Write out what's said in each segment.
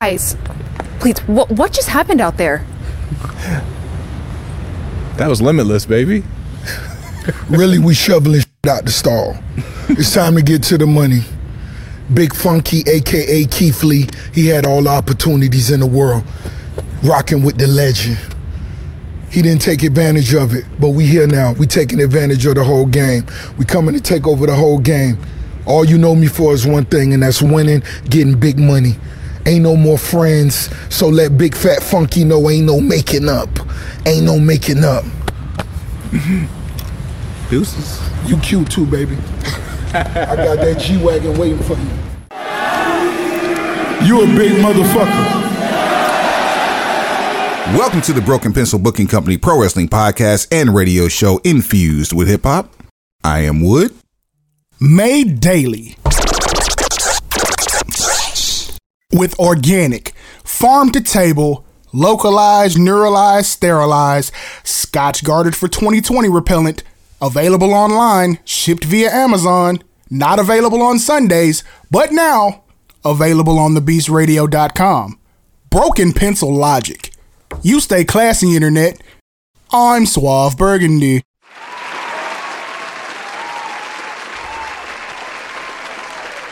Guys, please, what, what just happened out there? That was limitless, baby. really, we shoveling out the stall. It's time to get to the money. Big Funky, aka Keith Lee, he had all the opportunities in the world, rocking with the legend. He didn't take advantage of it, but we here now. We taking advantage of the whole game. We coming to take over the whole game. All you know me for is one thing, and that's winning, getting big money. Ain't no more friends, so let Big Fat Funky know ain't no making up. Ain't no making up. Deuces. You cute too, baby. I got that G Wagon waiting for you. You a big motherfucker. Welcome to the Broken Pencil Booking Company Pro Wrestling Podcast and radio show infused with hip hop. I am Wood. Made daily with organic, farm to table, localized, neuralized, sterilized, scotch guarded for 2020 repellent, available online, shipped via Amazon, not available on Sundays, but now available on thebeastradio.com. Broken pencil logic. You stay classy, internet. I'm Suave Burgundy.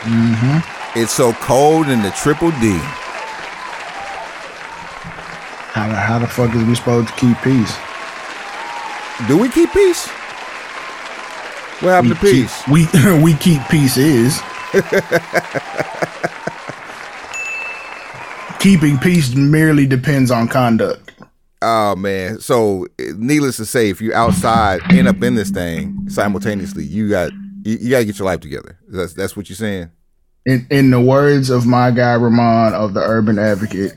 Mm-hmm. It's so cold in the triple D. How the, how the fuck is we supposed to keep peace? Do we keep peace? What happened to peace? Keep, we we keep peace is. Keeping peace merely depends on conduct. Oh man! So, needless to say, if you outside end up in this thing simultaneously, you got you, you got to get your life together. That's that's what you're saying. In in the words of my guy Ramon of the Urban Advocate,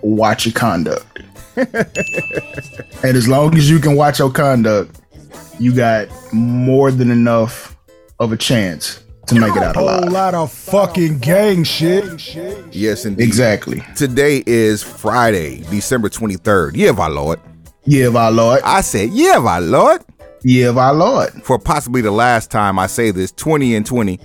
watch your conduct. and as long as you can watch your conduct, you got more than enough of a chance to make it out alive. A whole lot of fucking gang shit. Yes, indeed. Exactly. Today is Friday, December 23rd. Yeah, my lord. Yeah, my lord. I said, yeah, my lord. Yeah, my lord. For possibly the last time I say this, 20 and 20.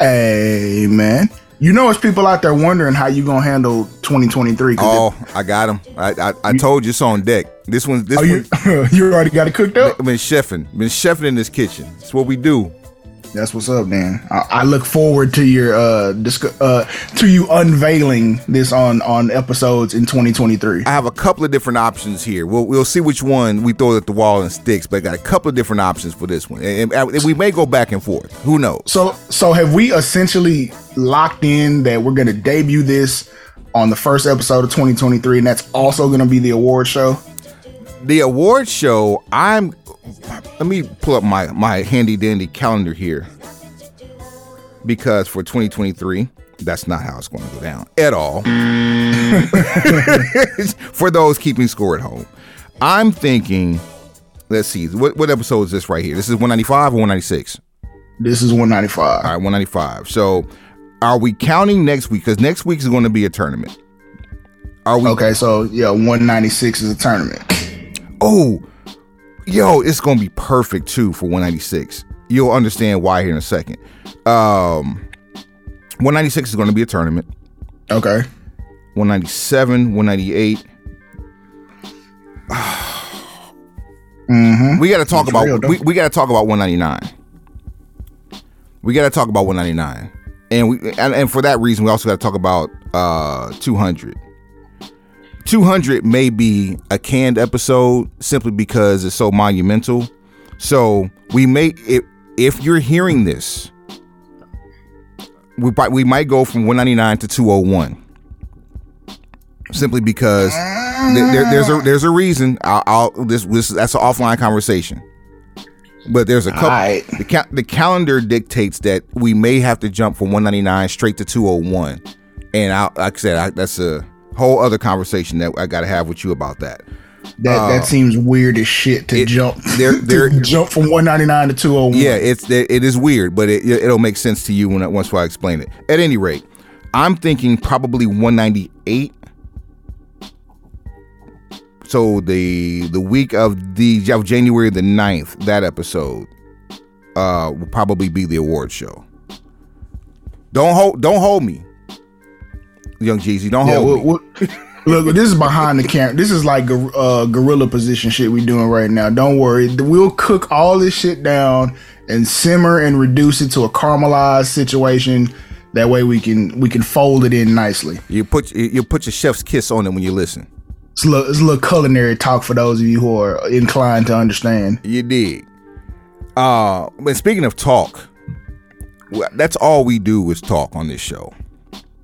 Hey, man. You know, it's people out there wondering how you gonna handle 2023. Oh, it, I got him. I I, I you, told you it's on deck. This one, this oh, one, you, you already got it cooked up. I've Been chefing, been chefing in this kitchen. It's what we do. That's what's up, man. I, I look forward to your uh, disc- uh to you unveiling this on on episodes in 2023. I have a couple of different options here. We'll we'll see which one we throw at the wall and sticks, but I got a couple of different options for this one, and, and we may go back and forth. Who knows? So so have we essentially locked in that we're going to debut this on the first episode of 2023, and that's also going to be the award show? The award show, I'm let me pull up my my handy dandy calendar here. Because for 2023 that's not how it's going to go down at all. For those keeping score at home. I'm thinking let's see what, what episode is this right here? This is 195 or 196 this is 195 all right 195 so are we counting next week? Because next week is going to be a tournament. Are we okay so yeah 196 is a tournament. Oh yo, it's gonna be perfect too for 196. You'll understand why here in a second. Um, 196 is gonna be a tournament. Okay. 197, 198. mm-hmm. We got to talk about real, we, we got to talk about 199. We got to talk about 199, and we and, and for that reason, we also got to talk about uh 200. 200 may be a canned episode simply because it's so monumental. So we may if if you're hearing this, we we might go from 199 to 201. Simply because there, there's a there's a reason. I'll, I'll this, this that's an offline conversation. But there's a couple. Right. The, ca- the calendar dictates that we may have to jump from 199 straight to 201, and I, like I said, I, that's a whole other conversation that I got to have with you about that. That uh, that seems weird as shit to it, jump. There, there, jump from one ninety nine to two hundred oh one. Yeah, it's it is weird, but it it'll make sense to you when I, once I explain it. At any rate, I'm thinking probably one ninety eight. So the the week of the of January the 9th, that episode uh will probably be the award show. Don't hold don't hold me Young Jeezy. Don't Yeah, hold what, me. what, look, this is behind the camera. This is like uh, gorilla position shit we doing right now. Don't worry, we'll cook all this shit down and simmer and reduce it to a caramelized situation. That way we can we can fold it in nicely. You put you put your chef's kiss on it when you listen. It's a little, it's a little culinary talk for those of you who are inclined to understand. You dig. Uh, but speaking of talk, that's all we do is talk on this show.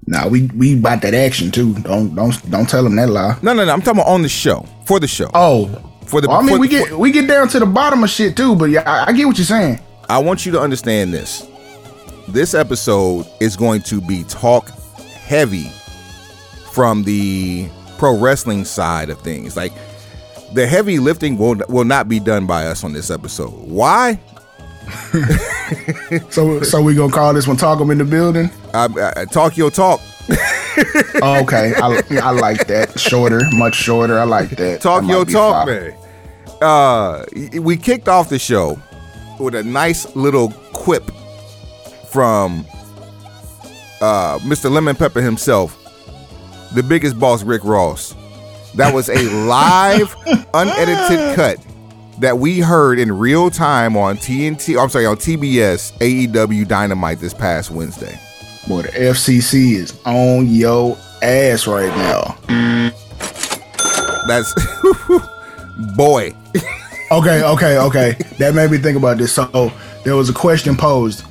Nah, we we about that action too. Don't don't don't tell them that lie. No, no, no. I'm talking about on the show for the show. Oh, For the- I mean, we get we get down to the bottom of shit too. But yeah, I, I get what you're saying. I want you to understand this. This episode is going to be talk heavy from the pro wrestling side of things. Like the heavy lifting will will not be done by us on this episode. Why? So so we gonna call this one talk 'em in the building. I, I, talk your talk. Oh, okay, I, I like that. Shorter, much shorter. I like that. Talk That your talk, man. Uh, we kicked off the show with a nice little quip from uh, Mr. Lemon Pepper himself, the biggest boss, Rick Ross. That was a live, unedited cut that we heard in real time on TNT. Oh, I'm sorry, on TBS AEW Dynamite this past Wednesday. Boy, the FCC is on your ass right now. That's boy. Okay, okay, okay. that made me think about this. So there was a question posed.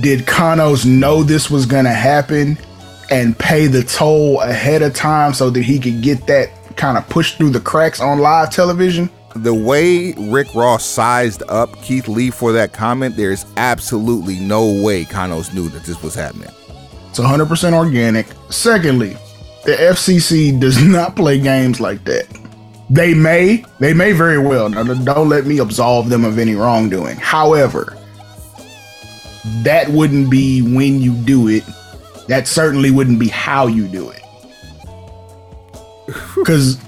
Did Kanos know this was gonna happen and pay the toll ahead of time so that he could get that kind of pushed through the cracks on live television? The way Rick Ross sized up Keith Lee for that comment, there's absolutely no way Kanos knew that this was happening. It's 100% organic. Secondly, the FCC does not play games like that. They may, they may very well. Now, don't let me absolve them of any wrongdoing. However, that wouldn't be when you do it. That certainly wouldn't be how you do it. Because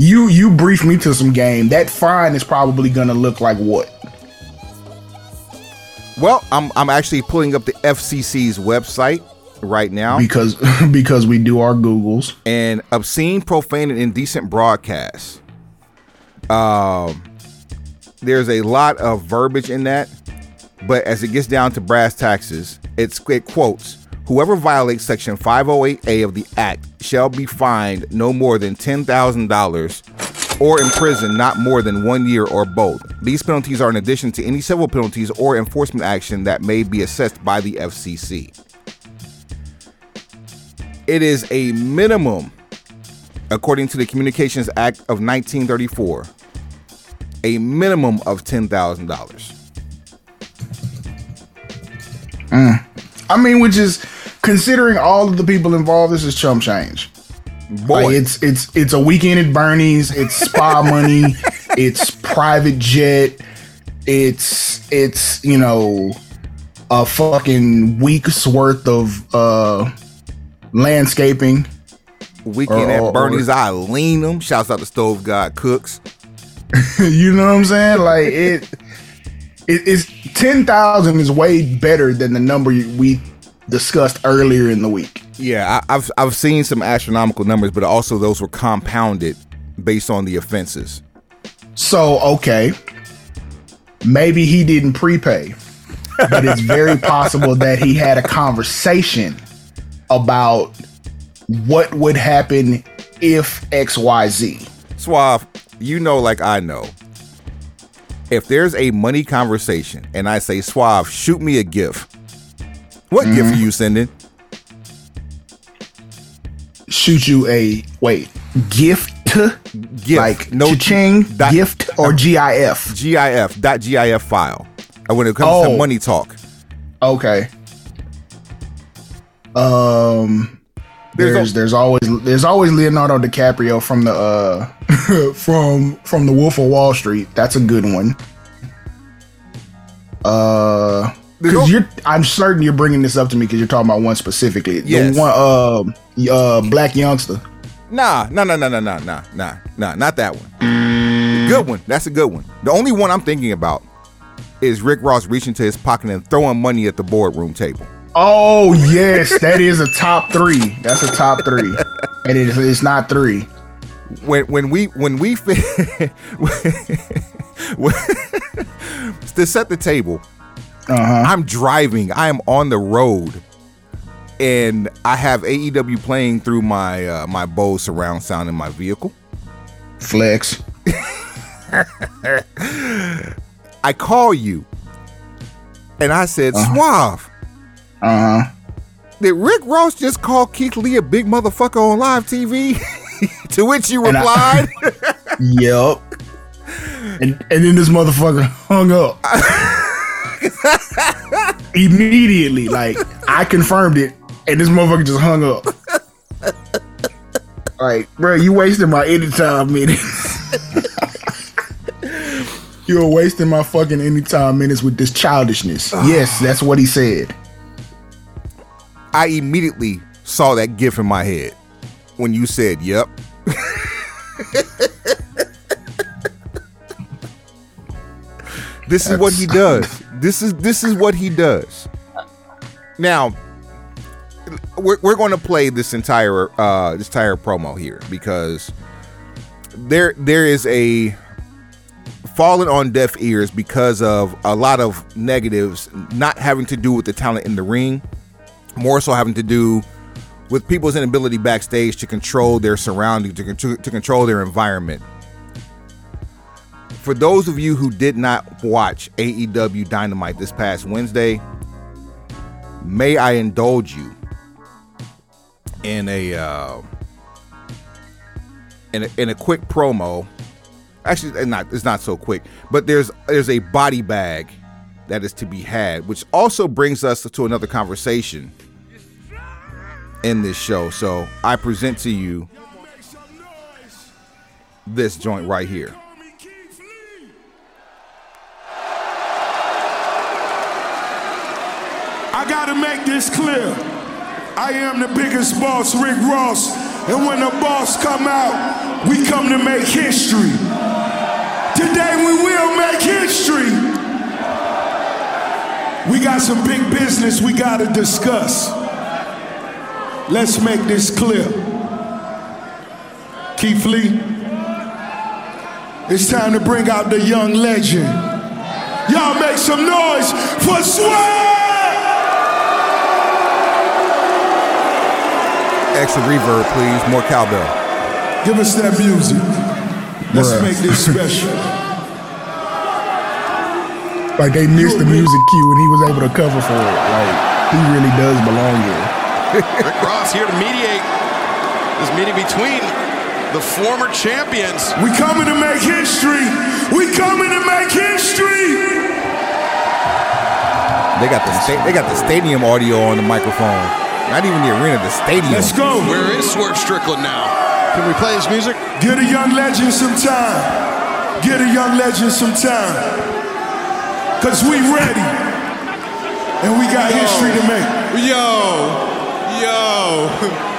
you you brief me to some game. That fine is probably gonna look like what? Well, I'm I'm actually pulling up the FCC's website right now, Because because we do our Googles. and obscene, profane, and indecent broadcasts. Um, there's a lot of verbiage in that, but as it gets down to brass taxes, it's it quotes. Whoever violates Section 508A of the Act shall be fined no more than $10,000 or imprisoned not more than one year or both. These penalties are in addition to any civil penalties or enforcement action that may be assessed by the FCC. It is a minimum, according to the Communications Act of 1934, a minimum of $10,000. Mm. I mean, which is considering all of the people involved, this is chump change. Boy, Like it's it's it's a weekend at Bernie's, it's spa money, it's private jet, it's it's you know a fucking week's worth of uh landscaping. weekend or- at or- Bernie's, I lean them. Shouts out to Stove God Cooks. you know what I'm saying? Like it, it is ten thousand is way better than the number we discussed earlier in the week. Yeah, I, I've I've seen some astronomical numbers, but also those were compounded based on the offenses. So okay, maybe he didn't prepay, but it's very possible that he had a conversation about what would happen if X Y Z. Suave, you know, like I know, if there's a money conversation and I say, Suave, shoot me a gift, what gift are you sending? Shoot you a wait gift, Gift. like No ching dot- gift or GIF. GIF, dot GIF file. And when it comes to Oh. money talk, Okay. Um There's there's a- there's, always there's always Leonardo DiCaprio from the uh from from the Wolf of Wall Street. That's a good one. Uh Cuz you're I'm certain you're bringing this up to me cuz you're talking about one specifically. Yes. The one um uh Black Youngster. Nah, nah, nah, nah, nah, nah, nah, nah, nah, not that one. Good one. That's a good one. The only one I'm thinking about is Rick Ross reaching to his pocket and throwing money at the boardroom table. Oh yes, that is a top three. That's a top three, and it is, it's not three. when when we when we fi- when- to set the table i'm driving. I am on the road. And i have aew playing through my uh, my bose surround sound in my vehicle. Flex. i call you. And i said suave. Uh huh. did rick ross just call keith lee a big motherfucker on live tv to which you And I- replied. Yep. And and then this motherfucker hung up. Immediately, like I confirmed it, and this motherfucker just hung up. Like, bro, you wasting my anytime minutes. You're wasting my fucking anytime minutes with this childishness. Ah. yes, that's what he said. I immediately saw that gif in my head when you said, "Yep." this is what he does. This is this is what he does. Now, we're, we're going to play this entire uh this entire promo here because there there is a falling on deaf ears because of a lot of negatives not having to do with the talent in the ring more so having to do with people's inability backstage to control their surroundings, to, to, to control their environment. For those of you who did not watch AEW Dynamite this past Wednesday, may I indulge you in a uh, in a, in a quick promo. Actually, not it's not so quick, but there's there's a body bag that is to be had, which also brings us to another conversation in this show. So I present to you this joint right here. I gotta make this clear. I am the biggest boss, Rick Ross. And when the boss come out, we come to make history. Today we will make history. We got some big business we gotta discuss. Let's make this clear. Keith Lee, it's time to bring out the young legend. Y'all make some noise for Swag! Extra reverb, please. More cowbell. Give us that music. Let's Bruh. make this special. Like they missed the music cue, and he was able to cover for it. Like he really does belong here. Rick Ross here to mediate this meeting between the former champions. We coming to make history. We coming to make history. They got the sta- they got the stadium audio on the microphone. Not even the arena, the stadium. Let's go. Where is Swerve Strickland now? Can we play his music? Get a young legend some time. Get a young legend some time. Cause we ready. And we got history to make. Yo, yo.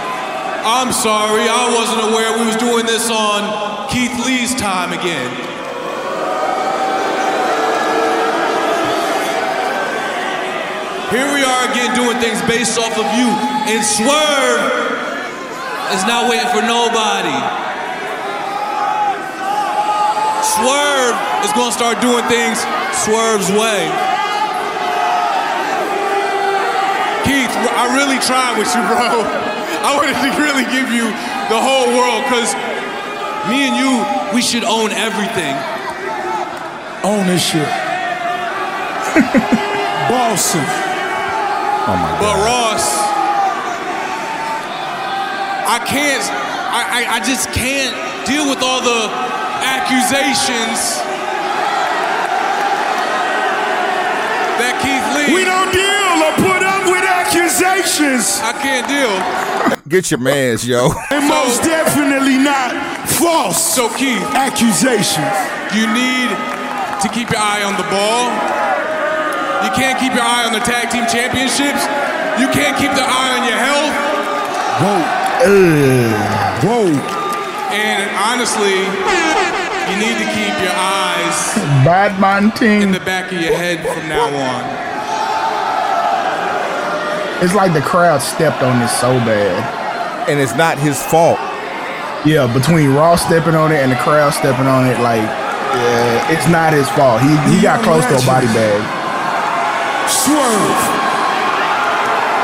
I'm sorry, I wasn't aware we was doing this on Keith Lee's time again. Here we are again doing things based off of you, and Swerve is not waiting for nobody. Swerve is gonna start doing things Swerve's way. Keith, I really tried with you, bro. I wanted to really give you the whole world because me and you, we should own everything. Own this shit. Boston. Oh my God. But. Ross, I can't, I, I, I just can't deal with all the accusations that Keith Lee. We don't deal or put up with accusations. I can't deal. Get your mans, yo. And most definitely not false So Keith, accusations. you need to keep your eye on the ball. You can't keep your eye on the tag team championships. You can't keep the eye on your health. Whoa. Eh. Whoa. And honestly, you need to keep your eyes Bad man in the back of your head from now on. It's like the crowd stepped on this so bad. and it's not his fault. Yeah, between Raw stepping on it and the crowd stepping on it, like, yeah, it's not his fault. He he got close to a body bag. Swerve.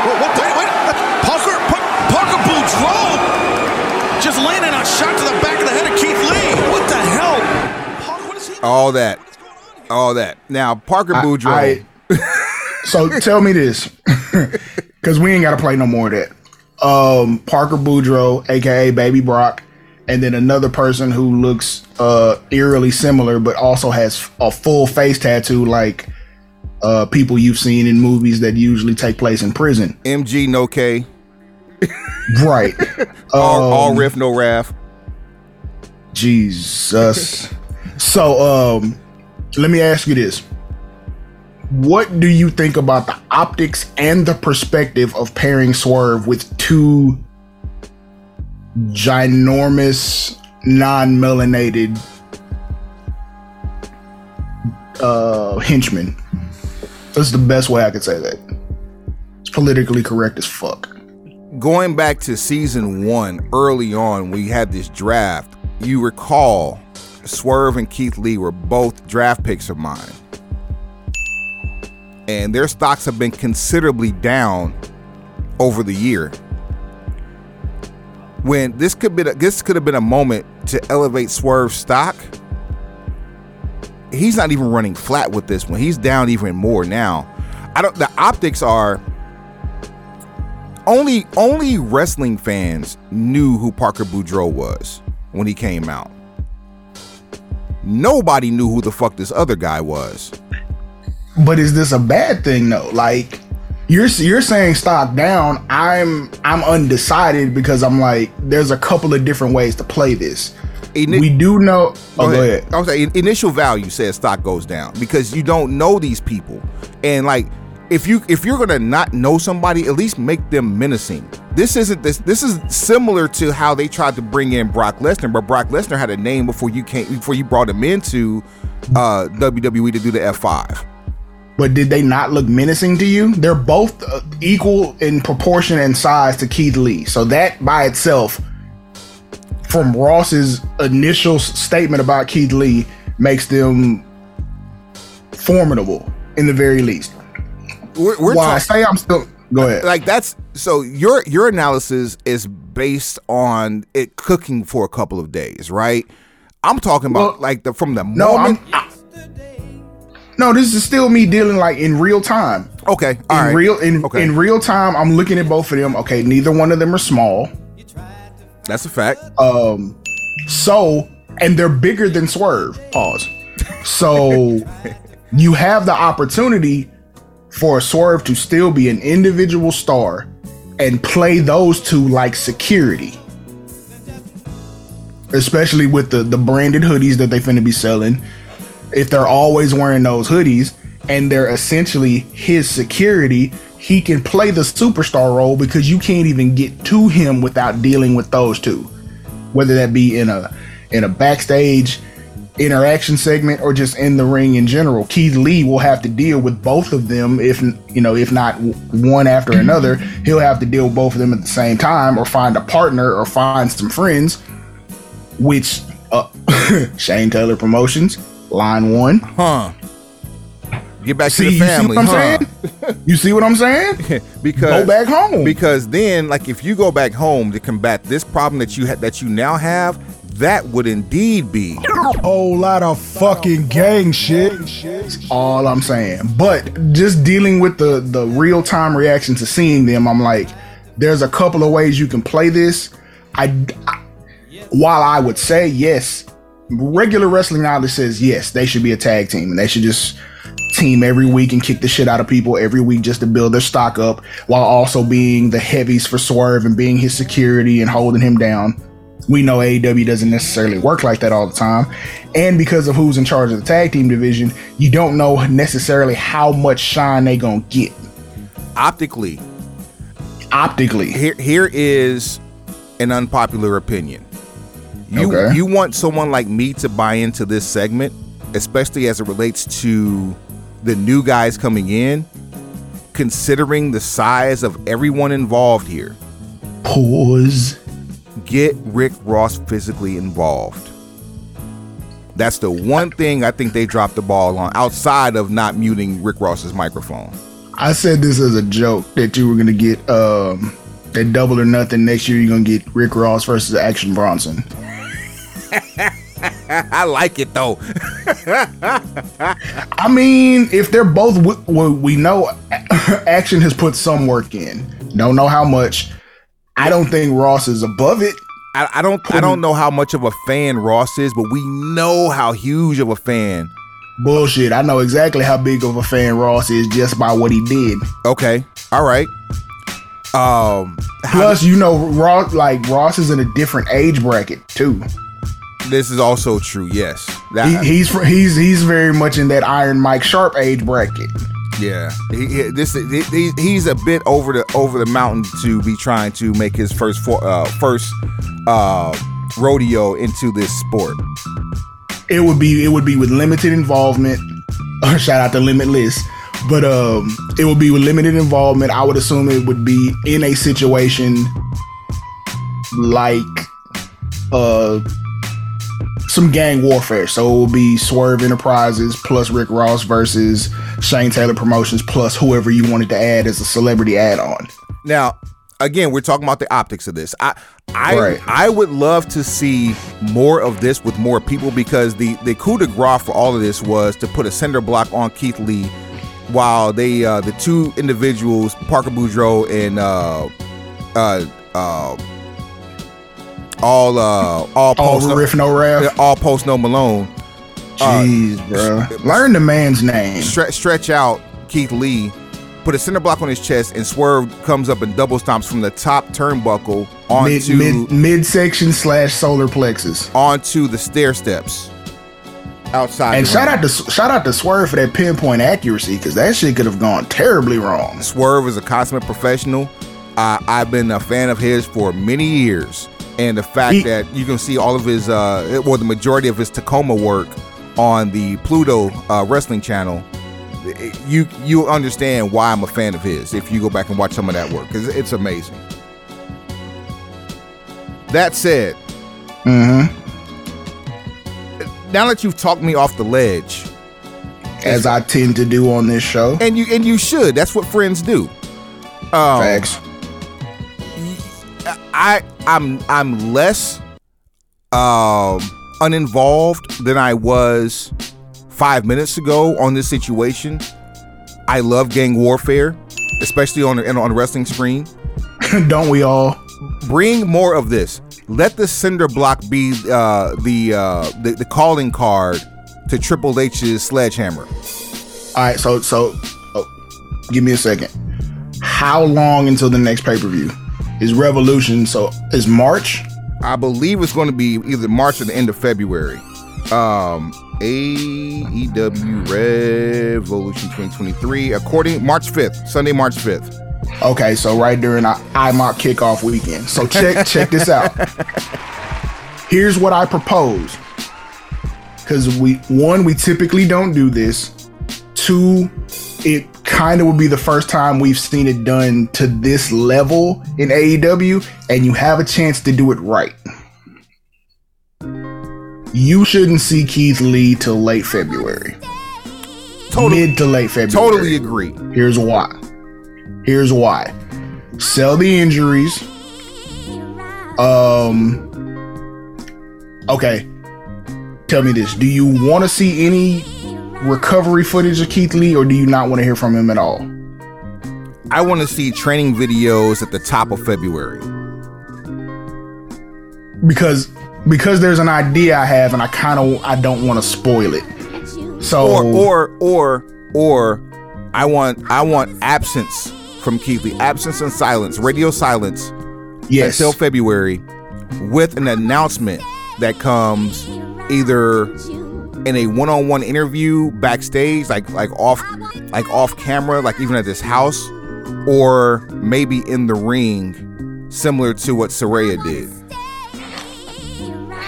What, what, wait, wait. Parker, Pa- Parker Boudreaux just landing a shot to the back of the head of Keith Lee. What the hell? Parker, what is he? All that, all that. Now Parker I- Boudreaux. I- so tell me this, because we ain't got to play no more of that. Um, Parker Boudreaux, aka Baby Brock, and then another person who looks uh eerily similar, but also has a full face tattoo, like uh people you've seen in movies that usually take place in prison. MG no K. Right. All, all Um, riff no raff. Jesus. so, um, let me ask you this. What do you think about the optics and the perspective of pairing Swerve with two ginormous, non melanated uh, henchmen? That's the best way I could say that. It's politically correct as fuck. Going back to season one, early on, we had this draft. You recall, Swerve and Keith Lee were both draft picks of mine. And their stocks have been considerably down over the year. When this could be this could have been a moment to elevate Swerve's stock. He's not even running flat with this one. He's down even more now. I don't the optics are only only wrestling fans knew who Parker Boudreaux was when he came out. Nobody knew who the fuck this other guy was. But is this a bad thing though? Like you're you're saying stock down. I'm I'm undecided because I'm like there's a couple of different ways to play this. Ini- we do know. Oh, go ahead. I was saying initial value says stock goes down because you don't know these people, and like if you if you're gonna not know somebody, at least make them menacing. This isn't this. This is similar to how they tried to bring in Brock Lesnar, but Brock Lesnar had a name before you came before you brought him into uh, WWE to do the F5. But did they not look menacing to you? They're both uh, equal in proportion and size to Keith Lee. So that by itself, from Ross's initial statement about Keith Lee, makes them formidable in the very least. We're, we're Why I say I'm still go ahead. like that's so your your analysis is based on it cooking for a couple of days, right? I'm talking about Well, like the from the No, moment. I- no, this is still me dealing like in real time. okay, all in right. real in, okay, in real time, I'm looking at both of them. Okay, neither one of them are small. That's a fact. Um, so and they're bigger than Swerve. Pause. So you have the opportunity for Swerve to still be an individual star and play those two like security. Especially with the the branded hoodies that they finna be selling. If they're always wearing those hoodies and they're essentially his security, he can play the superstar role because you can't even get to him without dealing with those two whether that be in a in a backstage interaction segment or just in the ring in general. Keith Lee will have to deal with both of them if you know if not one after another, he'll have to deal with both of them at the same time or find a partner or find some friends which uh, Shane Taylor Promotions line 1. Huh. Get back See, to the you see family, what I'm huh? saying? You see what I'm saying? because Go back home. Because then, like, if you go back home to combat this problem that you had that you now have, that would indeed be a Whole lot of fucking gang shit. all I'm saying. But just dealing with the the real time reaction to seeing them, I'm like, there's a couple of ways you can play this. I, I- while I would say yes, regular wrestling knowledge says yes, they should be a tag team and they should just team every week and kick the shit out of people every week just to build their stock up while also being the heavies for Swerve and being his security and holding him down. We know AEW doesn't necessarily work like that all the time. And because of who's in charge of the tag team division, you don't know necessarily how much shine they gonna get optically. optically. Here, here is an unpopular opinion. You Okay. you want someone like me to buy into this segment, especially as it relates to the new guys coming in, considering the size of everyone involved here, Pause. get Rick Ross physically involved. That's the one thing I think they dropped the ball on outside of not muting Rick Ross's microphone. I said this as a joke that you were gonna get um that double or nothing next year. You're gonna get Rick Ross versus Action Bronson. I like it though. I mean, if they're both, w- we know Action has put some work in. Don't know how much. I don't think Ross is above it. I, I don't I don't know how much of a fan Ross is, but we know how huge of a fan. Bullshit. I know exactly how big of a fan Ross is just by what he did. Okay. All right. Um Plus, you know, Ross like Ross is in a different age bracket too. This is also true. Yes. That, He, he's he's he's very much in that Iron Mike Sharp age bracket. Yeah, he, he- this he, he- he's a bit over the over the mountain to be trying to make his first for, uh, first uh, rodeo into this sport. It would be it would be with limited involvement. shout out to Limitless, but um, it would be with limited involvement. I would assume it would be in a situation like uh some gang warfare. So it will be Swerve Enterprises plus Rick Ross versus Shane Taylor Promotions plus whoever you wanted to add as a celebrity add-on. Now, again, we're talking about the optics of this. I I Right. I would love to see more of this with more people because the the coup de grace for all of this was to put a cinder block on Keith Lee while they uh, the two individuals Parker Boudreaux and uh uh uh all uh all All post riff no rap. all post no Malone uh, Jeez, bro. Learn the man's name. stretch stretch out Keith Lee, put a cinder block on his chest, and Swerve comes up and double stomps from the top turnbuckle Mid onto mid midsection slash solar plexus. onto the stair steps outside. And shout ring. out to shout out to Swerve for that pinpoint accuracy because that shit could have gone terribly wrong. Swerve is a consummate professional. Uh, I've been a fan of his for many years, and the fact He- that you can see all of his, uh, well, the majority of his Tacoma work on the Pluto uh, Wrestling Channel, you you understand why I'm a fan of his if you go back and watch some of that work because it's amazing. That said, Mm-hmm. now that you've talked me off the ledge, As I tend to do on this show. and you and you should, that's what friends do. Um, Facts. I I'm I'm less um uninvolved than I was five minutes ago on this situation. I love gang warfare, especially on the, on the wrestling screen. Don't we all? Bring more of this. Let the cinder block be uh, the, uh, the the calling card to Triple H's sledgehammer. All right, so so oh, give me a second. How long until the next pay per view? Is Revolution so is March? I believe it's going to be either March or the end of February. Um, AEW Revolution 2023, according March 5th, Sunday, March 5th. Okay, so right during our IMOC kickoff weekend. So check check this out. Here's what I propose. Cause we one, we typically don't do this. Two, it kind of would be the first time we've seen it done to this level in AEW, and you have a chance to do it right. You shouldn't see Keith Lee till late February. Totally, Mid to late February. totally agree. Here's why. Here's why. Sell the injuries. Um. Okay. Tell me this. Do you want to see any recovery footage of Keith Lee, or do you not want to hear from him at all? I want to see training videos at the top of February. Because because there's an idea I have, and I kind of I don't want to spoil it. So Or or or or I want I want absence from Keith Lee, absence and silence, radio silence yes, until February with an announcement that comes either in a one-on-one interview backstage like like off like off camera like even at this house or maybe in the ring similar to what Saraya did.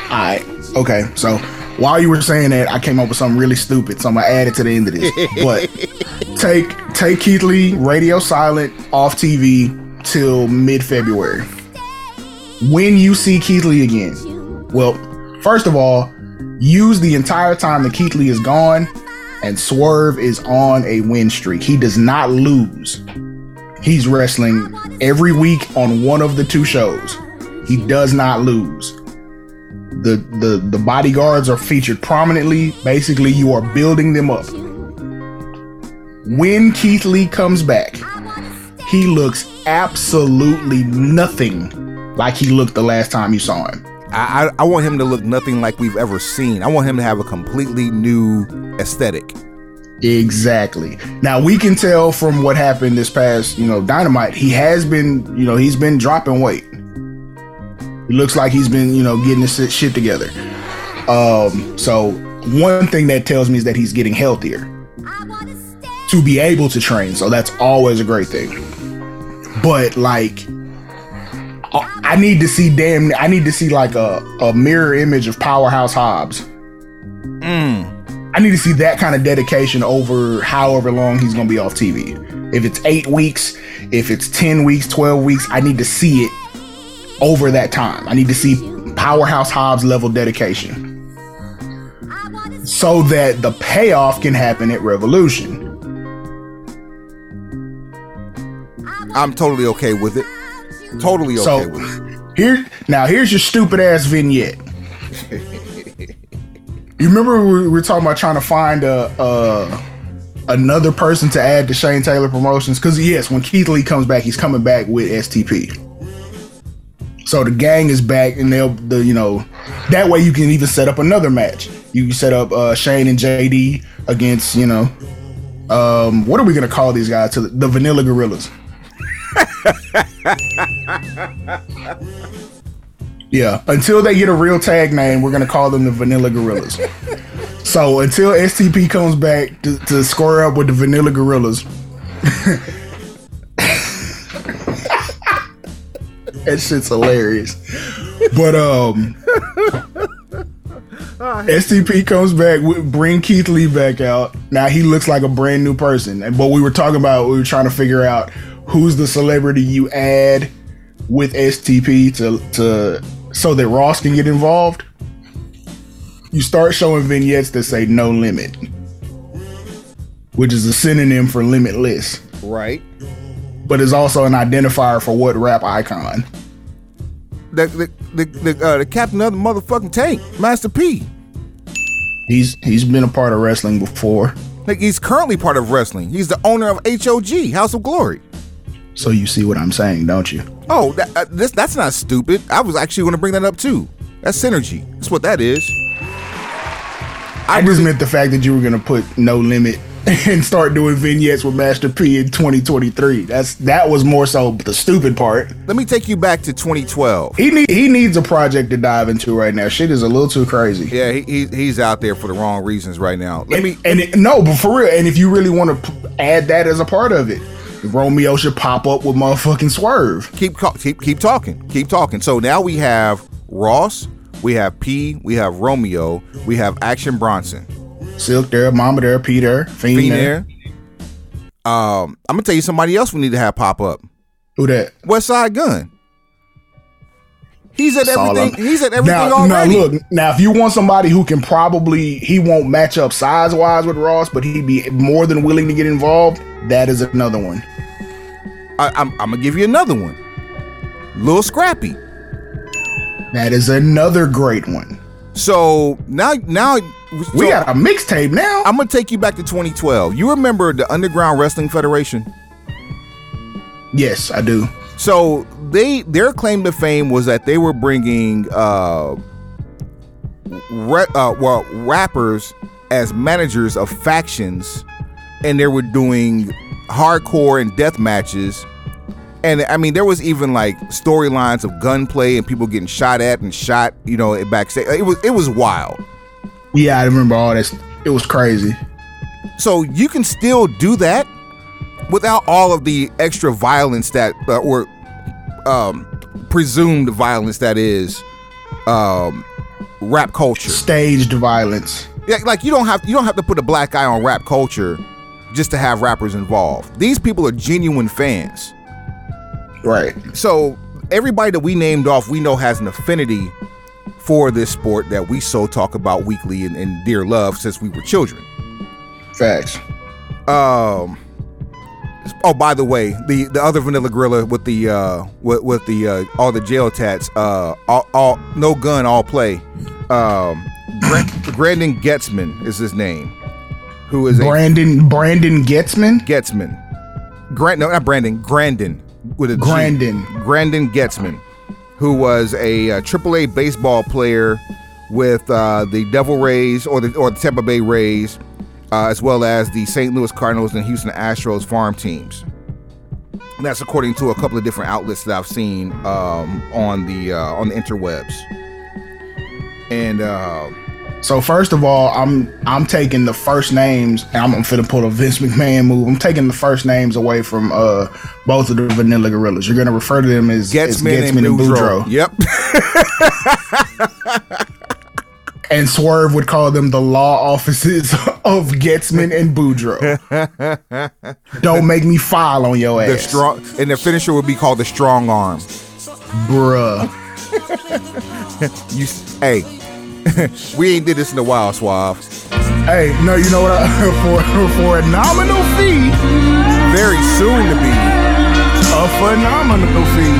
All right. Okay. So while you were saying that, I came up with something really stupid. So I'm gonna add it to the end of this. But take take Keith Lee radio silent off TV till mid February. When you see Keith Lee again, well, first of all, use the entire time that Keith Lee is gone, and Swerve is on a win streak. He does not lose. He's wrestling every week on one of the two shows. He does not lose. The the the bodyguards are featured prominently. Basically, you are building them up. When Keith Lee comes back, he looks absolutely nothing like he looked the last time you saw him. I, I want him to look nothing like we've ever seen. I want him to have a completely new aesthetic. Exactly. Now we can tell from what happened this past, you know, Dynamite. He has been, you know, he's been dropping weight. It looks like he's been, you know, getting this shit together. Um, so one thing that tells me is that he's getting healthier to be able to train. So that's always a great thing. But like, I I need to see damn. I need to see like a a mirror image of Powerhouse Hobbs. Hmm. I need to see that kind of dedication over however long he's going to be off TV. If it's eight weeks, if it's 10 weeks, 12 weeks, I need to see it over that time. I need to see Powerhouse Hobbs level dedication so that the payoff can happen at Revolution. I'm totally okay with it. Totally okay So with it. here now here's your stupid ass vignette. you remember we were talking about trying to find a, a another person to add to Shane Taylor Promotions? Because yes, when Keith Lee comes back, he's coming back with STP. So the gang is back, and they'll the you know that way you can even set up another match. You can set up uh, Shane and JD against you know um, what are we gonna call these guys? To the, the Vanilla Gorillas. Yeah, until they get a real tag name, we're gonna call them the Vanilla Gorillas. so until STP comes back to, to square up with the Vanilla Gorillas, that shit's hilarious. But um, STP comes back, we- bring Keith Lee back out. Now he looks like a brand new person. And what we were talking about, we were trying to figure out who's the celebrity you add with STP to to so that Ross can get involved. You start showing vignettes that say no limit, which is a synonym for limitless, Right. but is also an identifier for what rap icon. The the the the, uh, the captain of the motherfucking tank, Master P. He's he's been a part of wrestling before, Like he's currently part of wrestling. He's the owner of HOG, House of Glory. So you see what I'm saying, don't you? Oh, that, uh, this that's not stupid. I was actually going to bring that up too. That's synergy. That's what that is. I just meant the fact that you were gonna put no limit and start doing vignettes with Master P in 2023. That's that was more so the stupid part. Let me take you back to 2012. He need, he needs a project to dive into right now. Shit is a little too crazy. Yeah, he, he he's out there for the wrong reasons right now. Let me and it, no, but for real. And if you really want to p- add that as a part of it, Romeo should pop up with motherfucking Swerve. keep keep keep talking. Keep talking. So now we have Ross, we have P, we have Romeo, we have Action Bronson. Silkk there, Mama there, Peter, there, Fiend, Fiend there. there. Um, I'm gonna tell you somebody else we need to have pop up. Who that? Westside Gunn. He's at everything. He's at everything now, already. Now look, now if you want somebody who can probably he won't match up size wise with Ross, but he'd be more than willing to get involved. That is another one. I, I'm, I'm gonna give you another one. Lil Scrappy. That is another great one. So now, now We got a mixtape now. I'm gonna take you back to 2012. You remember the Underground Wrestling Federation? yes, I do. So they their claim to fame was that they were bringing uh, ra- uh well rappers as managers of factions, and they were doing hardcore and death matches. And I mean, there was even like storylines of gunplay and people getting shot at and shot, you know, backstage. It was it was wild. Yeah, I remember all this. It was crazy. So you can still do that without all of the extra violence that uh, or um, presumed violence that is um, rap culture. Staged violence. Yeah, like you don't have you don't have to put a black eye on rap culture just to have rappers involved. These people are genuine fans. Right. So everybody that we named off, we know has an affinity for this sport that we so talk about weekly and, and dear love since we were children. Facts. Um. Oh, by the way, the the other Vanilla Gorilla with the uh with, with the uh all the jail tats, uh all, all no gun, all play. Um, Brandon Goetzman is his name, who is a Brandon Brandon Goetzman. Goetzman. Grant, no, not Brandon. Grandin with a G. Grandin. Grandin Goetzman, who was a, uh AAA baseball player with uh, the Devil Rays or the or the Tampa Bay Rays, uh, as well as the St. Louis Cardinals and Houston Astros farm teams. And that's according to a couple of different outlets that I've seen um, on the uh, on the interwebs. And uh, So first of all, I'm I'm taking the first names, and I'm finna pull a Vince McMahon move. I'm taking the first names away from uh both of the Vanilla Gorillas. You're gonna refer to them as as Goetzman, and Boudreaux. Yep. And Swerve would call them the law offices of Goetzman and Boudreaux. Don't make me file on your the ass, strong and the finisher would be called the strong arm. bruh. You, hey, we ain't did this in a while, Suave. Hey, no, you know what? I, for for a nominal fee, Very soon to be. a phenomenal fee,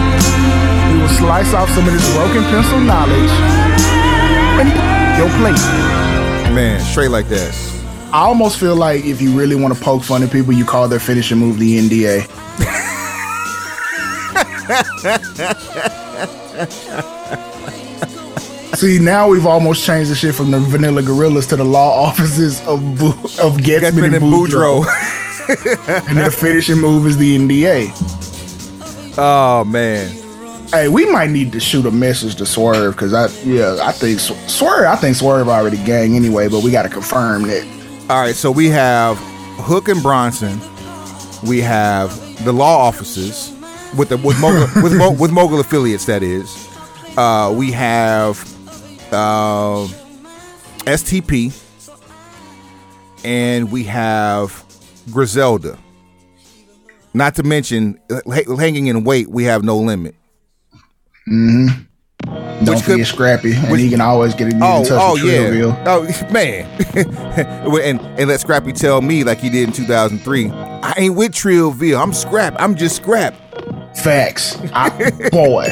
we will slice off some of this broken pencil knowledge and your plate. Man, straight like that. I almost feel like if you really want to poke fun at people, you call their finishing move the NDA. See, now we've almost changed the shit from the Vanilla Gorillas to the law offices of Bu- of Goetzman, and and Boudreaux. And the finishing move is the NDA. oh man. Hey, we might need to shoot a message to Swerve because I, yeah, I think Swerve, I think Swerve already gang anyway, but we got to confirm that. All right, so we have Hook and Bronson. We have the law offices with the with mogul, with, mo, with mogul affiliates. That is, uh, we have uh, STP, and we have Griselda. Not to mention, hanging in weight, we have no limit. Don't Which could- Scrappy, and which- he can always get in, get Oh, in touch oh with yeah. Trillville. Oh man. and and let Scrappy tell me like he did in 2003. I ain't with Trillville. I'm Scrap. I'm just Scrap. Facts, I, boy.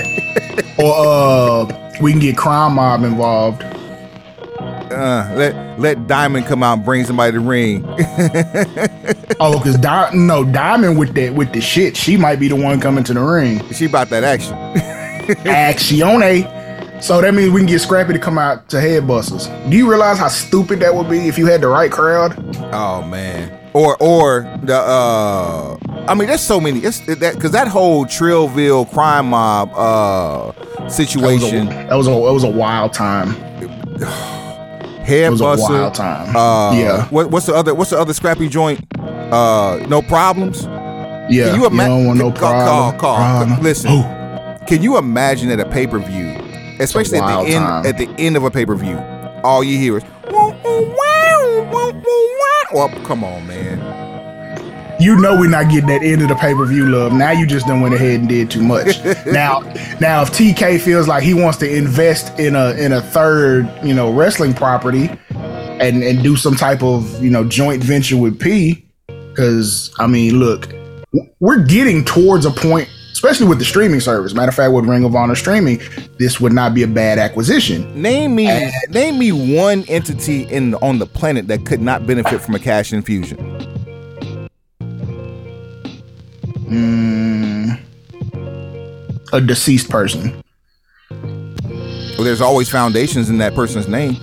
or uh, we can get Crime Mob involved. Uh, let let Diamond come out and bring somebody to ring. Oh, because Di- no Diamond with that with the shit, she might be the one coming to the ring. she about that action. Accione. So that means we can get Scrappy to come out to Headbusters. Do you realize how stupid that would be if you had the right crowd? Oh man. Or or the uh I mean there's so many it's that because that whole Trillville crime mob uh That was a, situation that was a, that was a wild time. head It was a wild time. Uh, yeah, What, what's the other? What's the other scrappy joint? Uh, no problems. yeah. Can you imagine? don't want no problem. call, call. Problem. Listen. Ooh. Can you imagine at a pay per view, especially at the wild end time. at the end of a pay per view, all you hear is well, oh, come on, man. you know we're not getting that end of the pay per view love. Now you just done went ahead and did too much. now, now if TK feels like he wants to invest in a in a third, you know, wrestling property, and and do some type of you know joint venture with P, because I mean, look, we're getting towards a point. Especially with the streaming service. Matter of fact, with Ring of Honor streaming, this would not be a bad acquisition. Name me, And- name me one entity in on the planet that could not benefit from a cash infusion. Hmm. A deceased person. Well, there's always foundations in that person's name.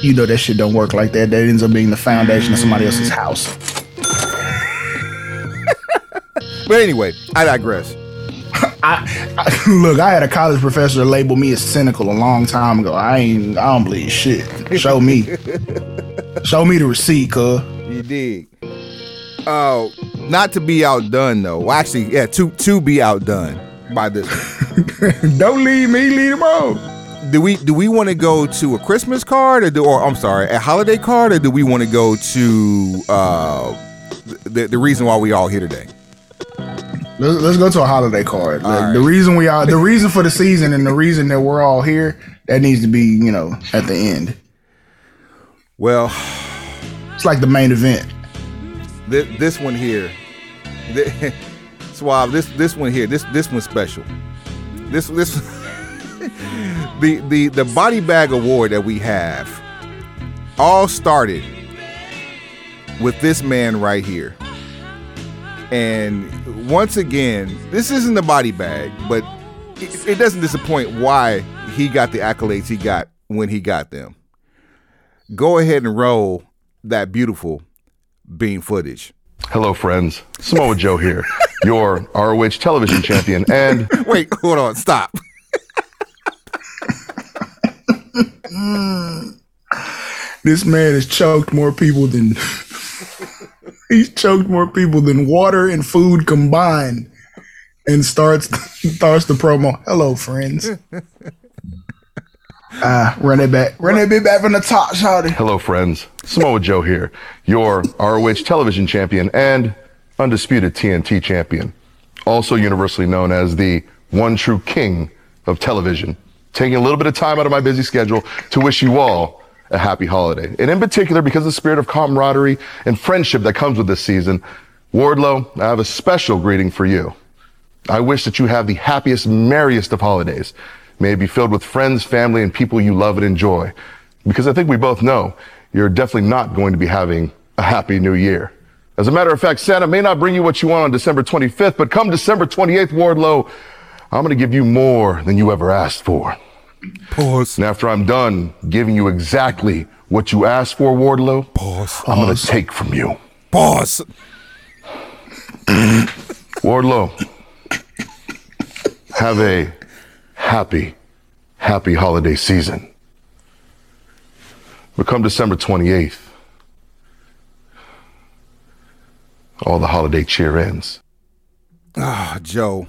You know that shit don't work like that. That ends up being the foundation of somebody else's house. But anyway, I digress. I, I look. I had a college professor label me as cynical a long time ago. I ain't. I don't believe shit. Show me. Show me the receipt, cuz. You dig? Oh, not to be outdone though. Well, actually, yeah, to to be outdone by this. Don't leave me. leave them on. do we do we want to go to a Christmas card or do or I'm sorry, a holiday card or do we want to go to uh the, the reason why we all here today? Let's, let's go to a holiday card. Like, All The reason we are, the reason for the season, and the reason that we're all here, that needs to be, you know, at the end. Well, It's like the main event. this, this one here, thi- Suave. This this one here, this this one's special. This this the the the body bag award that we have all started with this man right here. And once again, this isn't the body bag, but it, it doesn't disappoint why he got the accolades he got when he got them. Go ahead and roll that beautiful beam footage. Hello, friends. Samoa Joe here, your ROH television champion. And Wait, hold on, stop. This man has choked more people than he's choked more people than water and food combined, and starts starts the promo. Hello, friends. Ah, run it back, run it bit back from the top, shouty. hello, friends. Samoa Joe here, your ROH television champion and undisputed TNT champion. Also universally known as the one true king of television. Taking a little bit of time out of my busy schedule to wish you all a happy holiday. And in particular, because of the spirit of camaraderie and friendship that comes with this season, Wardlow, I have a special greeting for you. I wish that you have the happiest, merriest of holidays. May it be filled with friends, family, and people you love and enjoy. Because I think we both know you're definitely not going to be having a happy new year. As a matter of fact, Santa may not bring you what you want on December 25th, but come December 28th, Wardlow, I'm going to give you more than you ever asked for. Pause. And after I'm done giving you exactly what you asked for, Wardlow, Pause. I'm going to take from you. Pause. Wardlow, have a happy, happy holiday season. But come December 28th, all the holiday cheer ends. Ah, Joe,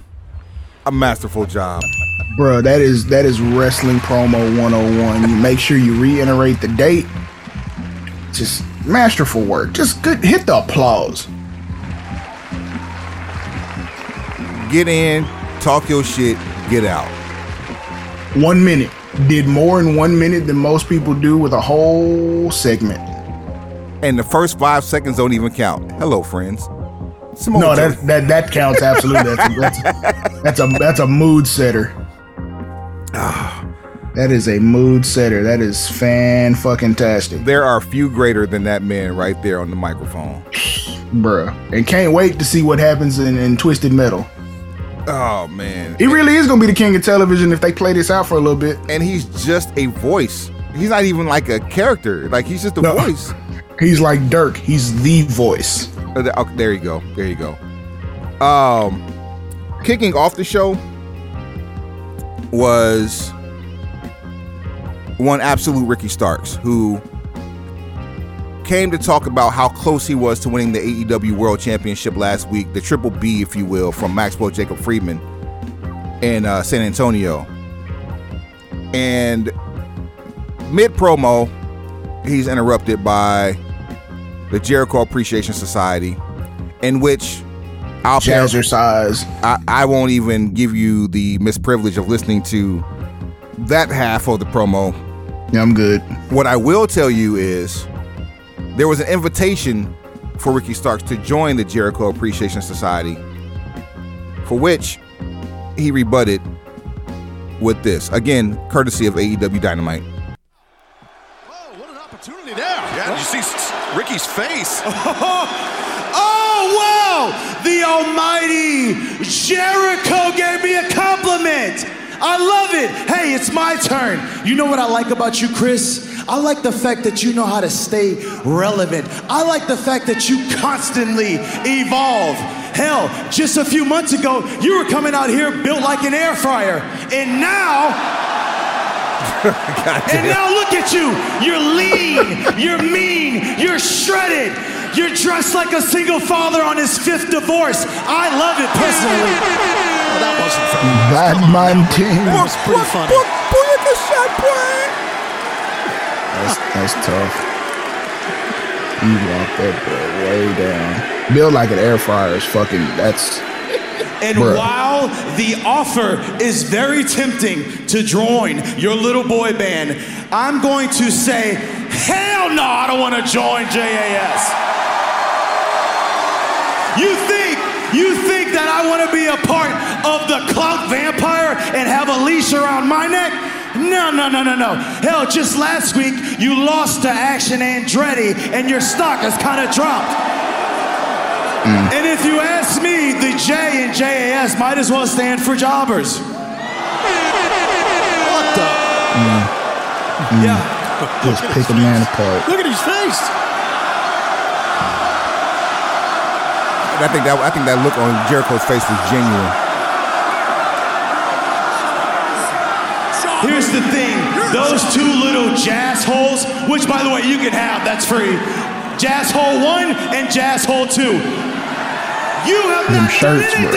a masterful job. Bruh, that is that is wrestling promo 101. You make sure you reiterate the date. Just masterful work. Just good hit the applause. Get in, talk your shit, get out. One minute. Did more in one minute than most people do with a whole segment. And the first five seconds don't even count. Hello, friends. Samoa No, that that that counts absolutely. That's a, that's that's a that's a mood setter. That is a mood setter. That is fan fucking tastic, there are few greater than that man right there on the microphone. bruh. And can't wait to see what happens in, in Twisted Metal. Oh man. He really is gonna be the king of television if they play this out for a little bit. And he's just a voice. He's not even like a character. Like he's just a No. voice. He's like Dirk. He's the voice. Okay, there you go. There you go. Um, kicking off the show was one absolute Ricky Starks who came to talk about how close he was to winning the AEW World Championship last week, the Triple B, if you will, from Maxwell Jacob Friedman in uh, San Antonio. And mid promo, he's interrupted by the Jericho Appreciation Society, in which I'll par- Jazzercise. I, I won't even give you the misprivilege of listening to that half of the promo. Yeah, I'm good. What I will tell you is there was an invitation for Ricky Starks to join the Jericho Appreciation Society, for which he rebutted with this. Again, courtesy of AEW Dynamite. Oh, what an opportunity there. Yeah, did you see Ricky's face? Oh, wow! The almighty Jericho gave me a compliment. I love it. Hey, it's my turn. You know what I like about you, Chris? I like the fact that you know how to stay relevant. I like the fact that you constantly evolve. Hell, just a few months ago, you were coming out here built like an air fryer. And now, and now look at you. You're lean, you're mean, you're shredded. You're dressed like a single father on his fifth divorce. I love it personally. Well, that wasn't funny. Bad man team. That was pretty funny. That's that's tough. You walk that boy way down. Build like an air fryer is fucking. That's And Bruh. while the offer is very tempting to join your little boy band, I'm going to say, hell no, I don't want to join JAS. You think, you think that I want to be a part of the clout vampire and have a leash around my neck? No, no, no, no, no. Hell, just last week you lost to Action Andretti and your stock has kind of dropped. Mm. And if you ask me, the J in JAS might as well stand for jobbers. What the? Yeah. Mm. Mm. just pick a man apart. Look at his face. I think that I think that look on Jericho's face was genuine. Here's the thing those two little jazz holes, which by the way you can have, that's free. Jazz hole one and jazz hole two. You have Them not shirts, done bro.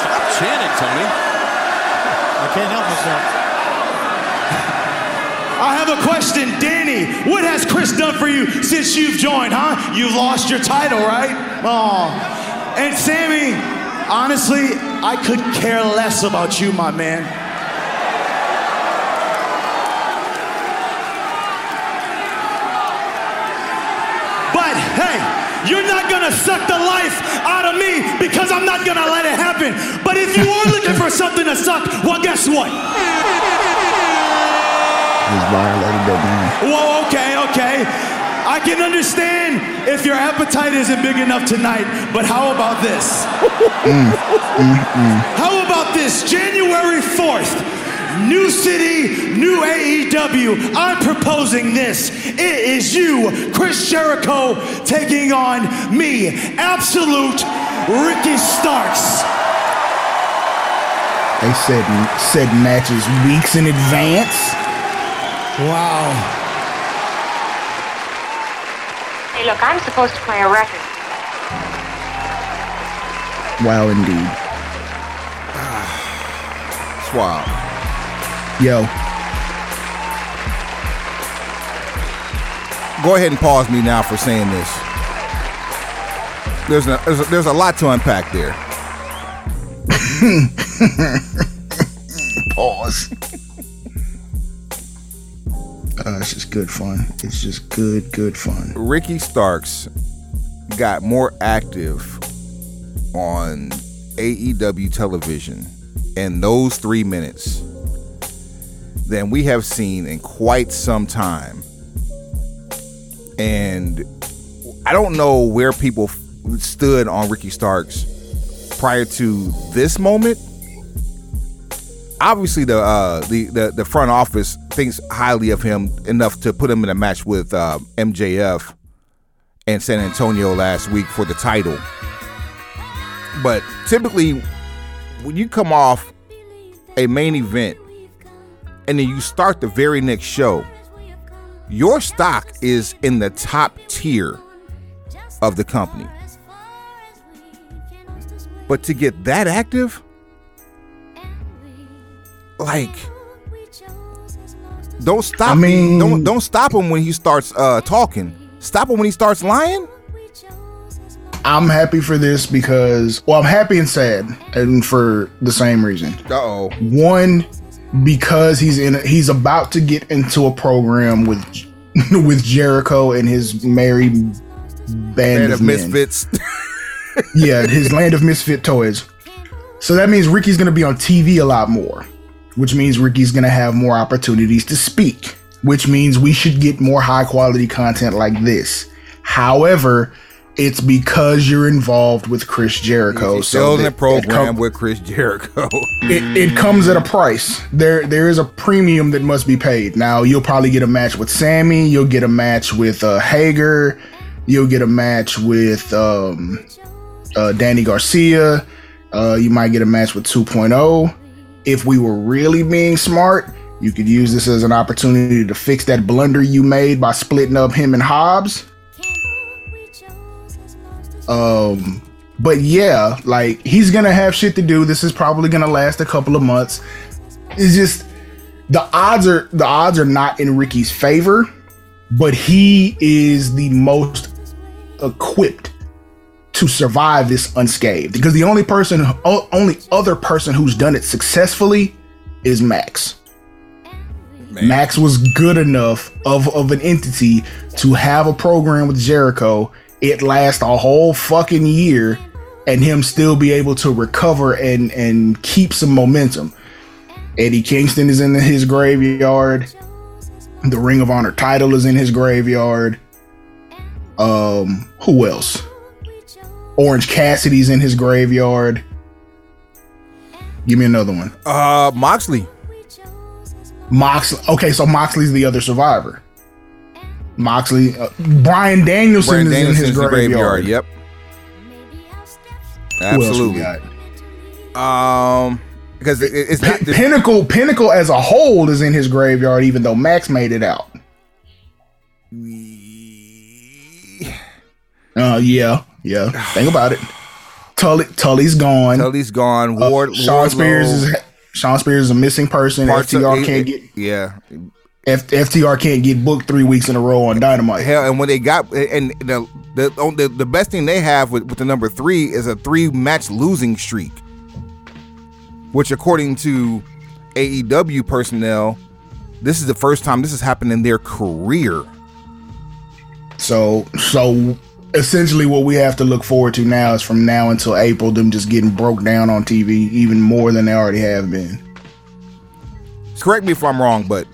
Stop chanting, Tony. I can't help myself. Question, Danny. What has Chris done for you since you've joined, huh? You lost your title, right? Oh. And Sammy, honestly, I could care less about you, my man. But hey, you're not gonna suck the life out of me because I'm not gonna let it happen. But if you are looking for something to suck, well, guess what? Just violated that man. Whoa, okay, okay. I can understand if your appetite isn't big enough tonight, but how about this? Mm, mm, mm. How about this? January 4th, new city, new AEW. I'm proposing this. It is you, Chris Jericho, taking on me, absolute Ricky Starks. They said said matches weeks in advance. Wow. Hey, look, I'm supposed to play a record. Wow, indeed. It's wild. Yo, Go ahead and pause me now for saying this. There's a, there's a, there's a lot to unpack there. pause. Good fun. It's just good, good fun. Ricky Starks got more active on AEW television in those three minutes than we have seen in quite some time. And I don't know where people stood on Ricky Starks prior to this moment. Obviously, the uh, the, the the front office thinks highly of him enough to put him in a match with uh, MJF and San Antonio last week for the title. But typically, when you come off a main event and then you start the very next show, your stock is in the top tier of the company. But to get that active, like, don't stop. I mean- don't don't stop him when he starts uh, talking. Stop him when he starts lying. I'm happy for this because, well, I'm happy and sad, and for the same reason. Uh oh. One, because he's in, he's about to get into a program with with Jericho and his merry band, of, of misfits. yeah, his land of misfit toys. So that means Ricky's going to be on TV a lot more, which means Ricky's going to have more opportunities to speak, which means we should get more high quality content like this. However, it's because you're involved with Chris Jericho. He's in the that- program com- with Chris Jericho. it, it comes at a price. There there is a premium that must be paid. Now you'll probably get a match with Sammy. You'll get a match with uh, Hager. You'll get a match with um, uh, Danny Garcia. Uh, you might get a match with 2.0. If we were really being smart, you could use this as an opportunity to fix that blunder you made by splitting up him and Hobbs. Um, but yeah, like he's gonna have shit to do. This is probably gonna last a couple of months. It's just the odds are the odds are not in Ricky's favor, but he is the most equipped to survive this unscathed because the only person only other person who's done it successfully is Max. Max was good enough of, of an entity to have a program with Jericho. It last a whole fucking year and him still be able to recover and and keep some momentum. Eddie Kingston is in his graveyard. The Ring of Honor title is in his graveyard. Um, who else? Orange Cassidy's in his graveyard. Give me another one. Uh, Moxley. Moxley. Okay, so Moxley's the other survivor. Moxley. Uh, Bryan Danielson Brandon is Danielson's in his the graveyard. Yep. Who else we Absolutely. Um, because it, it's not. Pin- Pinnacle. Pinnacle as a whole is in his graveyard, even though Max made it out. Uh, yeah, yeah. Think about it. Tully, Tully's gone. Tully's gone. Uh, Ward. Sean Wardlow, Spears is Shawn Spears is a missing person. parts FTR it- can't it- get Yeah. F- FTR can't get booked three weeks in a row on Dynamite. Hell, and when they got and the the the, the best thing they have with, with the number three is a three match losing streak, which according to AEW personnel, this is the first time this has happened in their career. So so essentially what we have to look forward to now is from now until April them just getting broke down on TV even more than they already have been. Correct me if I'm wrong, but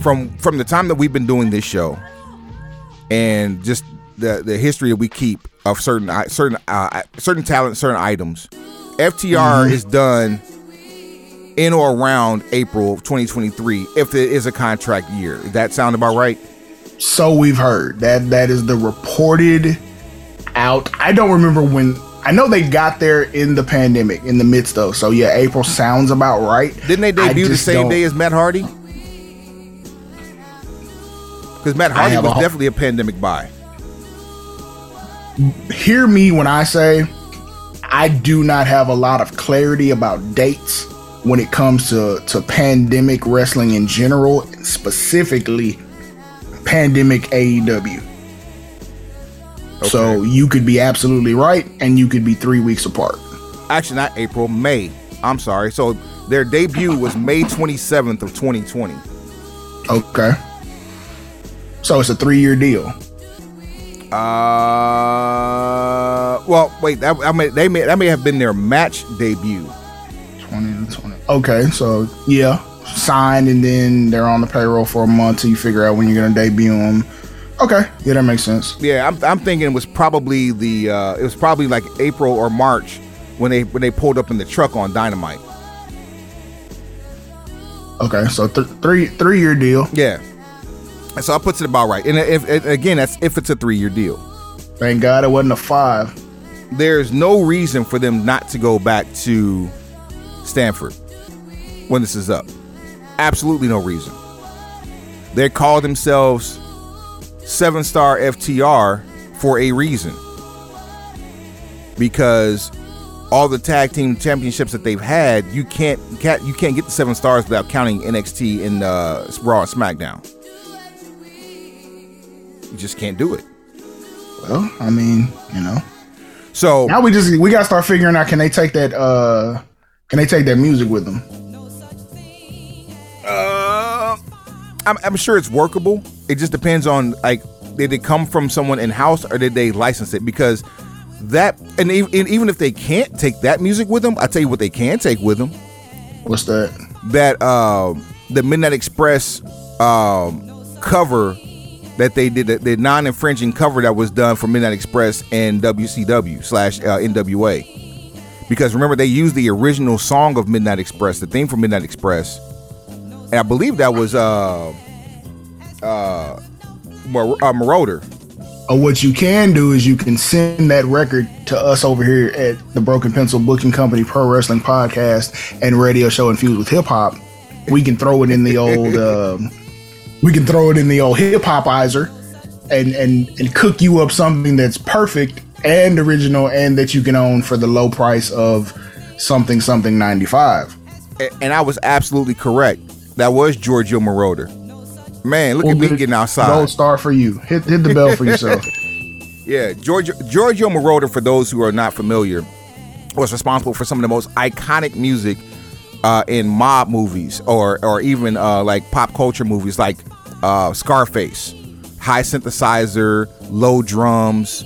from from the time that we've been doing this show, and just the the history that we keep of certain certain uh, certain talent, certain items, FTR Mhm. is done in or around April of 2023 if it is a contract year. That sound about right? So we've heard that that is the reported out. I don't remember when. I know they got there in the pandemic, in the midst of. So yeah, April sounds about right. Didn't they debut the same don't- day as Matt Hardy? Because Matt Hardy have a was definitely a pandemic buy. hear me when I say I do not have a lot of clarity about dates when it comes to, to pandemic wrestling in general, specifically pandemic AEW. So you could be absolutely right, and you could be three weeks apart. Actually, not April, May. I'm sorry. So their debut was May 27th of 2020. Okay. So it's a three year deal. Uh, well, wait. That I mean, they may that may have been their match debut. 20 to 20. Okay, so yeah, signed and then they're on the payroll for a month till you figure out when you're gonna debut them. Okay, yeah, that makes sense. Yeah, I'm, I'm thinking it was probably the uh, it was probably like April or March when they when they pulled up in the truck on Dynamite. Okay, so th- three three year deal. Yeah. So I puts it about right. And if, if again, that's if it's a three year deal. Thank God it wasn't a five. There's no reason for them not to go back to Stamford when this is up. Absolutely no reason. They call themselves seven star FTR for a reason. Because all the tag team championships that they've had, you can't, you can't you can't get the seven stars without counting NXT and uh, Raw and SmackDown. You just can't do it. Well, I mean, you know. So now we just we gotta start figuring out can they take that uh can they take that music with them? I'm, I'm sure it's workable. It just depends on like did it come from someone in house or did they license it? Because that and even, and even if they can't take that music with them, I tell you what they can take with them. What's that? That um the Midnight Express um cover that they did the, the non-infringing cover that was done for Midnight Express and WCW slash uh, NWA. Because remember they used the original song of Midnight Express, the theme for Midnight Express, and I believe that was uh uh, Mar- uh Moroder. Or what you can do is you can send that record to us over here at the Broken Pencil Booking Company Pro Wrestling Podcast and radio show infused with hip hop. We can throw it in the old um, we can throw it in the old hip hopizer and and and cook you up something that's perfect and original, and that you can own for the low price of something something ninety five. And I was absolutely correct. That was Giorgio Moroder. Man, look at me getting outside. Gold star for you. Hit hit the bell for yourself. Yeah, Giorgio, Giorgio Moroder, for those who are not familiar, was responsible for some of the most iconic music uh, in mob movies or or even uh, like pop culture movies like uh, Scarface. High synthesizer, low drums,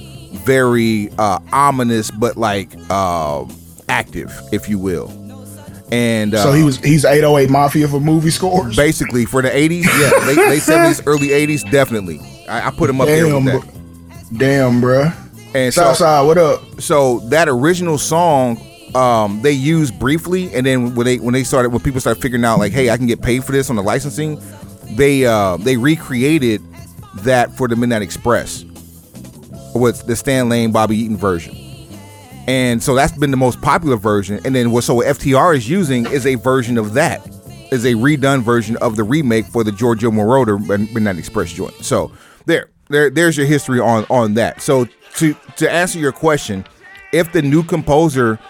very uh, ominous but like uh, active, if you will. And uh, so he was he's eight oh eight mafia for movie scores. basically for the 80s, yeah, late, late 70s, early 80s, definitely. I, I put him up there Damn, that. bro. Damn, bruh. And so- Southside, what up? So that original song, um, they used briefly, and then when they when they started when people started figuring out like, hey, I can get paid for this on the licensing, they uh, they recreated that for the Midnight Express with the Stan Lane Bobby Eaton version. And so that's been the most popular version. And then what so what FTR is using is a version of that. Is a redone version of the remake for the Giorgio Moroder Midnight Express joint. So there, there, there's your history on on that. So to to answer your question, if the new composer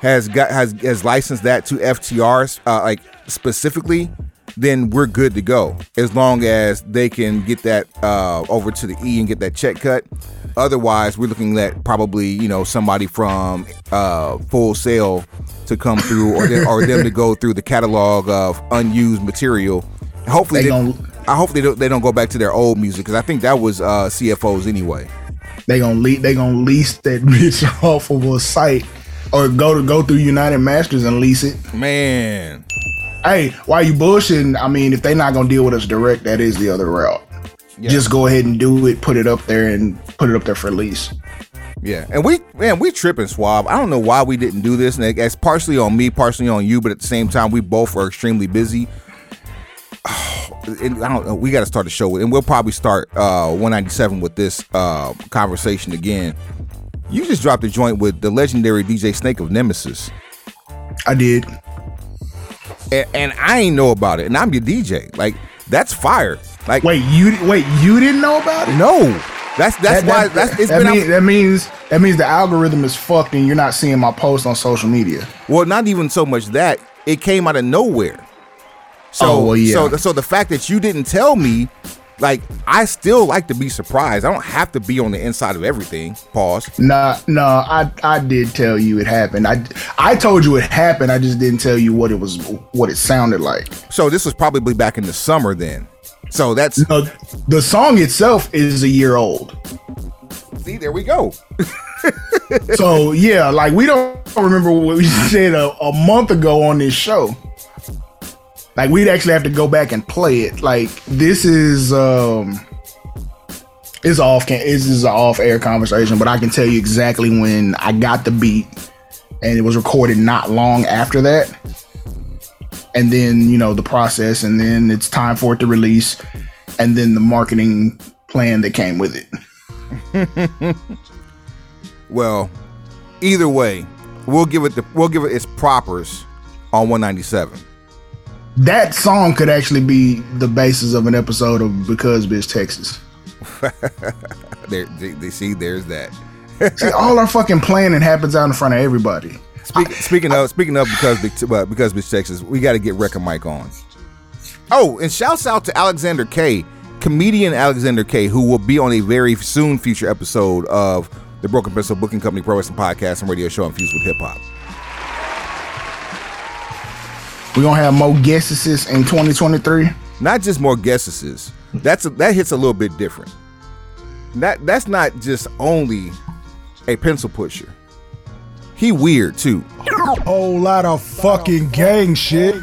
has got has has licensed that to FTRs uh, like specifically, then we're good to go. As long as they can get that uh, over to the E and get that check cut. Otherwise, we're looking at probably you know somebody from uh, Full Sail to come through, or them, or them to go through the catalog of unused material. Hopefully, They they, I hope they don't they don't go back to their old music because I think that was uh, CFOs anyway. They gonna le- they gonna lease that bitch off of a site or go to go through United Masters and lease it. Man, Hey, why you bullshitting? I mean, if they not gonna deal with us direct, that is the other route. Just go ahead and do it, put it up there, and put it up there for lease. Yeah, and we man, we tripping swab. I don't know why we didn't do this, and it's partially on me, partially on you, but at the same time, we both are extremely busy. And I don't know. We got to start the show, and we'll probably start uh 197 with this uh conversation again. You just dropped a joint with the legendary DJ Snake of Nemesis. I did, and, and I ain't know about it, and I'm your DJ. Like that's fire. Like wait, you wait, you didn't know about it? No, that's that's That- why that- that's it's that, been mean- that means that means the algorithm is fucked, and you're not seeing my post on social media. Well, not even so much that it came out of nowhere. So, Oh, well, yeah. so, so the fact that you didn't tell me, like, I still like to be surprised. I don't have to be on the inside of everything. Pause. Nah, no, I I did tell you it happened. I I told you it happened. I just didn't tell you what it was, what it sounded like. So this was probably back in the summer then. So that's no, the song itself is a year old. See, there we go. so yeah, like we don't remember what we said a, a month ago on this show. Like we'd actually have to go back and play it. Like this is um it's off can this is an off air conversation, but I can tell you exactly when I got the beat and it was recorded not long after that. And then, you know, the process and then it's time for it to release and then the marketing plan that came with it. well, either way, we'll give it the we'll give it its propers on 197. That song could actually be the basis of an episode of Because Bitch Texas. there, they, they see. There's that. See, all our fucking planning happens out in front of everybody. Speak, speaking of speaking of because Big- uh, because Bitch Texas, we got to get Record Mike on. Oh, and shouts out to Alexander K, comedian Alexander K, who will be on a very soon future episode of the Broken Pencil Booking Company Pro Wrestling Podcast and Radio Show infused with hip hop. We're gonna have more guesses in 2023. Not just more guesses. That's a, that hits a little bit different. That that's not just only a pencil pusher. He weird too. Whole lot of fucking gang shit.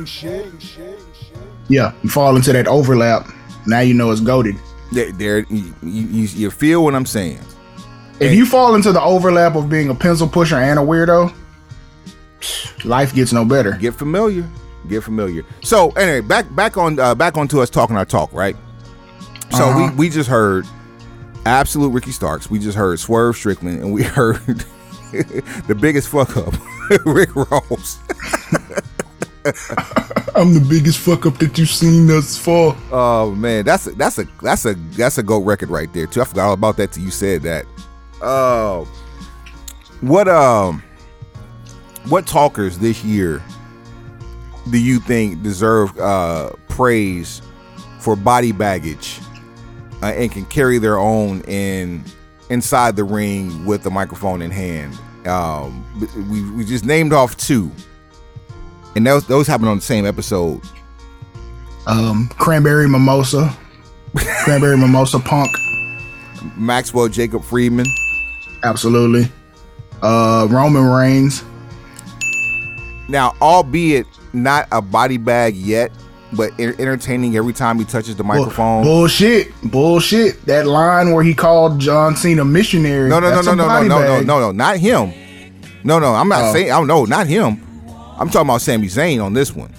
Yeah, you fall into that overlap. Now you know it's goaded. There, there you, you, you feel what I'm saying. If you fall into the overlap of being a pencil pusher and a weirdo, life gets no better. Get familiar. Get familiar. So anyway, back back on uh, back onto us talking our talk, right? So Uh-huh. we we just heard absolute Ricky Starks. We just heard Swerve Strickland, and we heard the biggest fuck up, Rick Ross. I'm the biggest fuck up that you've seen thus far. Oh man, that's a, that's a that's a that's a goat record right there too. I forgot all about that till you said that. Oh, What um, what talkers this year do you think deserve uh praise for body baggage uh, and can carry their own in inside the ring with the microphone in hand? Um, we we just named off two, and those those happened on the same episode. Um, cranberry mimosa, cranberry mimosa punk. Maxwell Jacob Friedman. Absolutely. Uh, Roman Reigns. Now, albeit not a body bag yet, but entertaining every time he touches the microphone. Bullshit. Bullshit. That line where he called John Cena missionary. No, no, no, no, no, no, no, no, no, no, not him. No, no, I'm not Oh. saying. I don't know, not him. I'm talking about Sami Zayn on this one.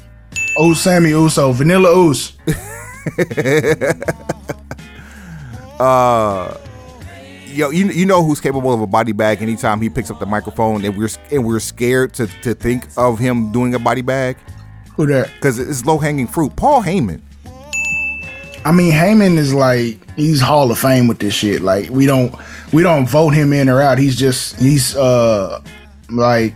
Oh, Sami Uso. Vanilla Oos. uh, yo, you you know who's capable of a body bag anytime he picks up the microphone, and we're and we're scared to to think of him doing a body bag. Who that? Because it's low hanging fruit. Paul Heyman. I mean, Heyman is like he's Hall of Fame with this shit. Like we don't we don't vote him in or out. He's just he's uh like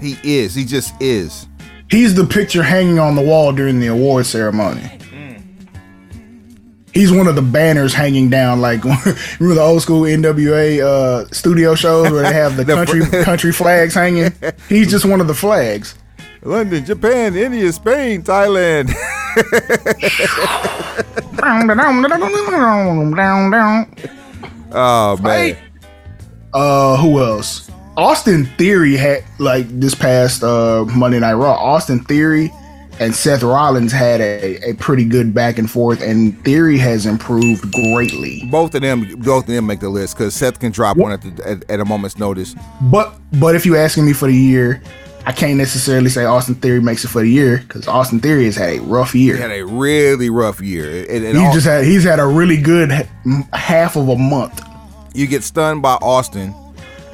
he is. He just is. He's the picture hanging on the wall during the award ceremony. He's one of the banners hanging down, like remember the old school NWA uh, studio shows where they have the The country fl- country flags hanging. He's just one of the flags. London, Japan, India, Spain, Thailand. oh man. Uh, who else? Austin Theory had like this past uh Monday Night Raw. Austin Theory and Seth Rollins had a, a pretty good back and forth, and Theory has improved greatly. Both of them, both of them make the list because Seth can drop one at, the, at at a moment's notice. But but if you're asking me for the year, I can't necessarily say Austin Theory makes it for the year because Austin Theory has had a rough year. He had a really rough year. And, and He just had he's had a really good half of a month. you get stunned by Austin,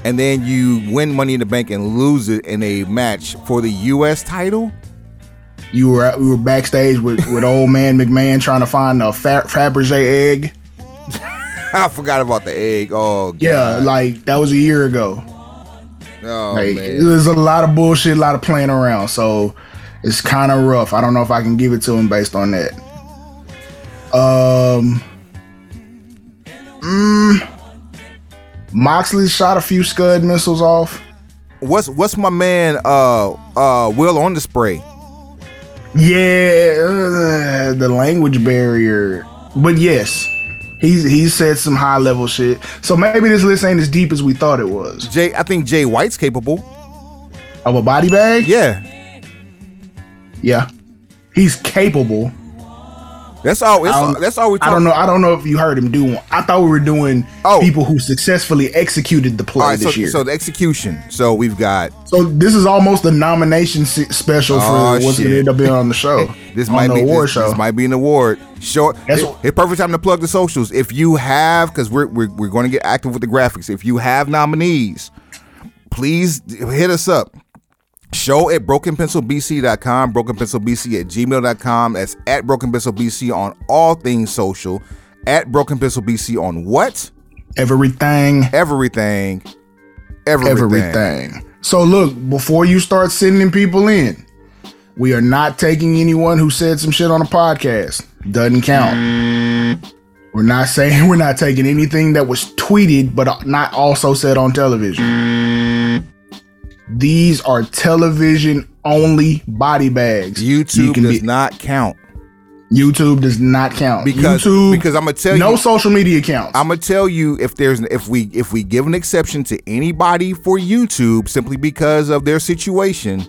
and then you win Money in the Bank and lose it in a match for the U.S. title. You were we were backstage with, with old man McMahon trying to find a Fa- Fabergé egg. I forgot about the egg. Oh, God. Yeah, like that was a year ago. Oh, Like, man. there's a lot of bullshit, a lot of playing around. So it's kind of rough. I don't know if I can give it to him based on that. Um, mm, Moxley shot a few Scud missiles off. What's what's my man uh uh Will Ospreay? Yeah, uh, the language barrier. But yes, he's he's said some high level shit. So maybe this list ain't as deep as we thought it was. Jay, I think Jay White's capable of a body bag. Yeah, yeah, he's capable. That's all. That's all, that's all we. I don't know. I don't know if you heard him do one. I thought we were doing oh. people who successfully executed the play right, this so, year. so the execution. So we've got So this is almost a nomination special for Oh, what's going to end up being on the show. this might the be award this, show. this might be an award. Short. That's It, it perfect time to plug the socials. If you have, because we're we're, we're going to get active with the graphics. If you have nominees, please hit us up. Show at brokenpencilbc.com, brokenpencilbc at gmail.com. That's at brokenpencilbc on all things social. At brokenpencilbc on what? Everything. Everything. Everything. Everything. So look, before you start sending people in, we are not taking anyone who said some shit on a podcast. Doesn't count. We're not saying we're not taking anything that was tweeted but not also said on television. These are television only body bags. YouTube does not count. YouTube does not count because YouTube, because I'm gonna tell no you social media counts. I'm gonna tell you if there's if we if we give an exception to anybody for YouTube simply because of their situation,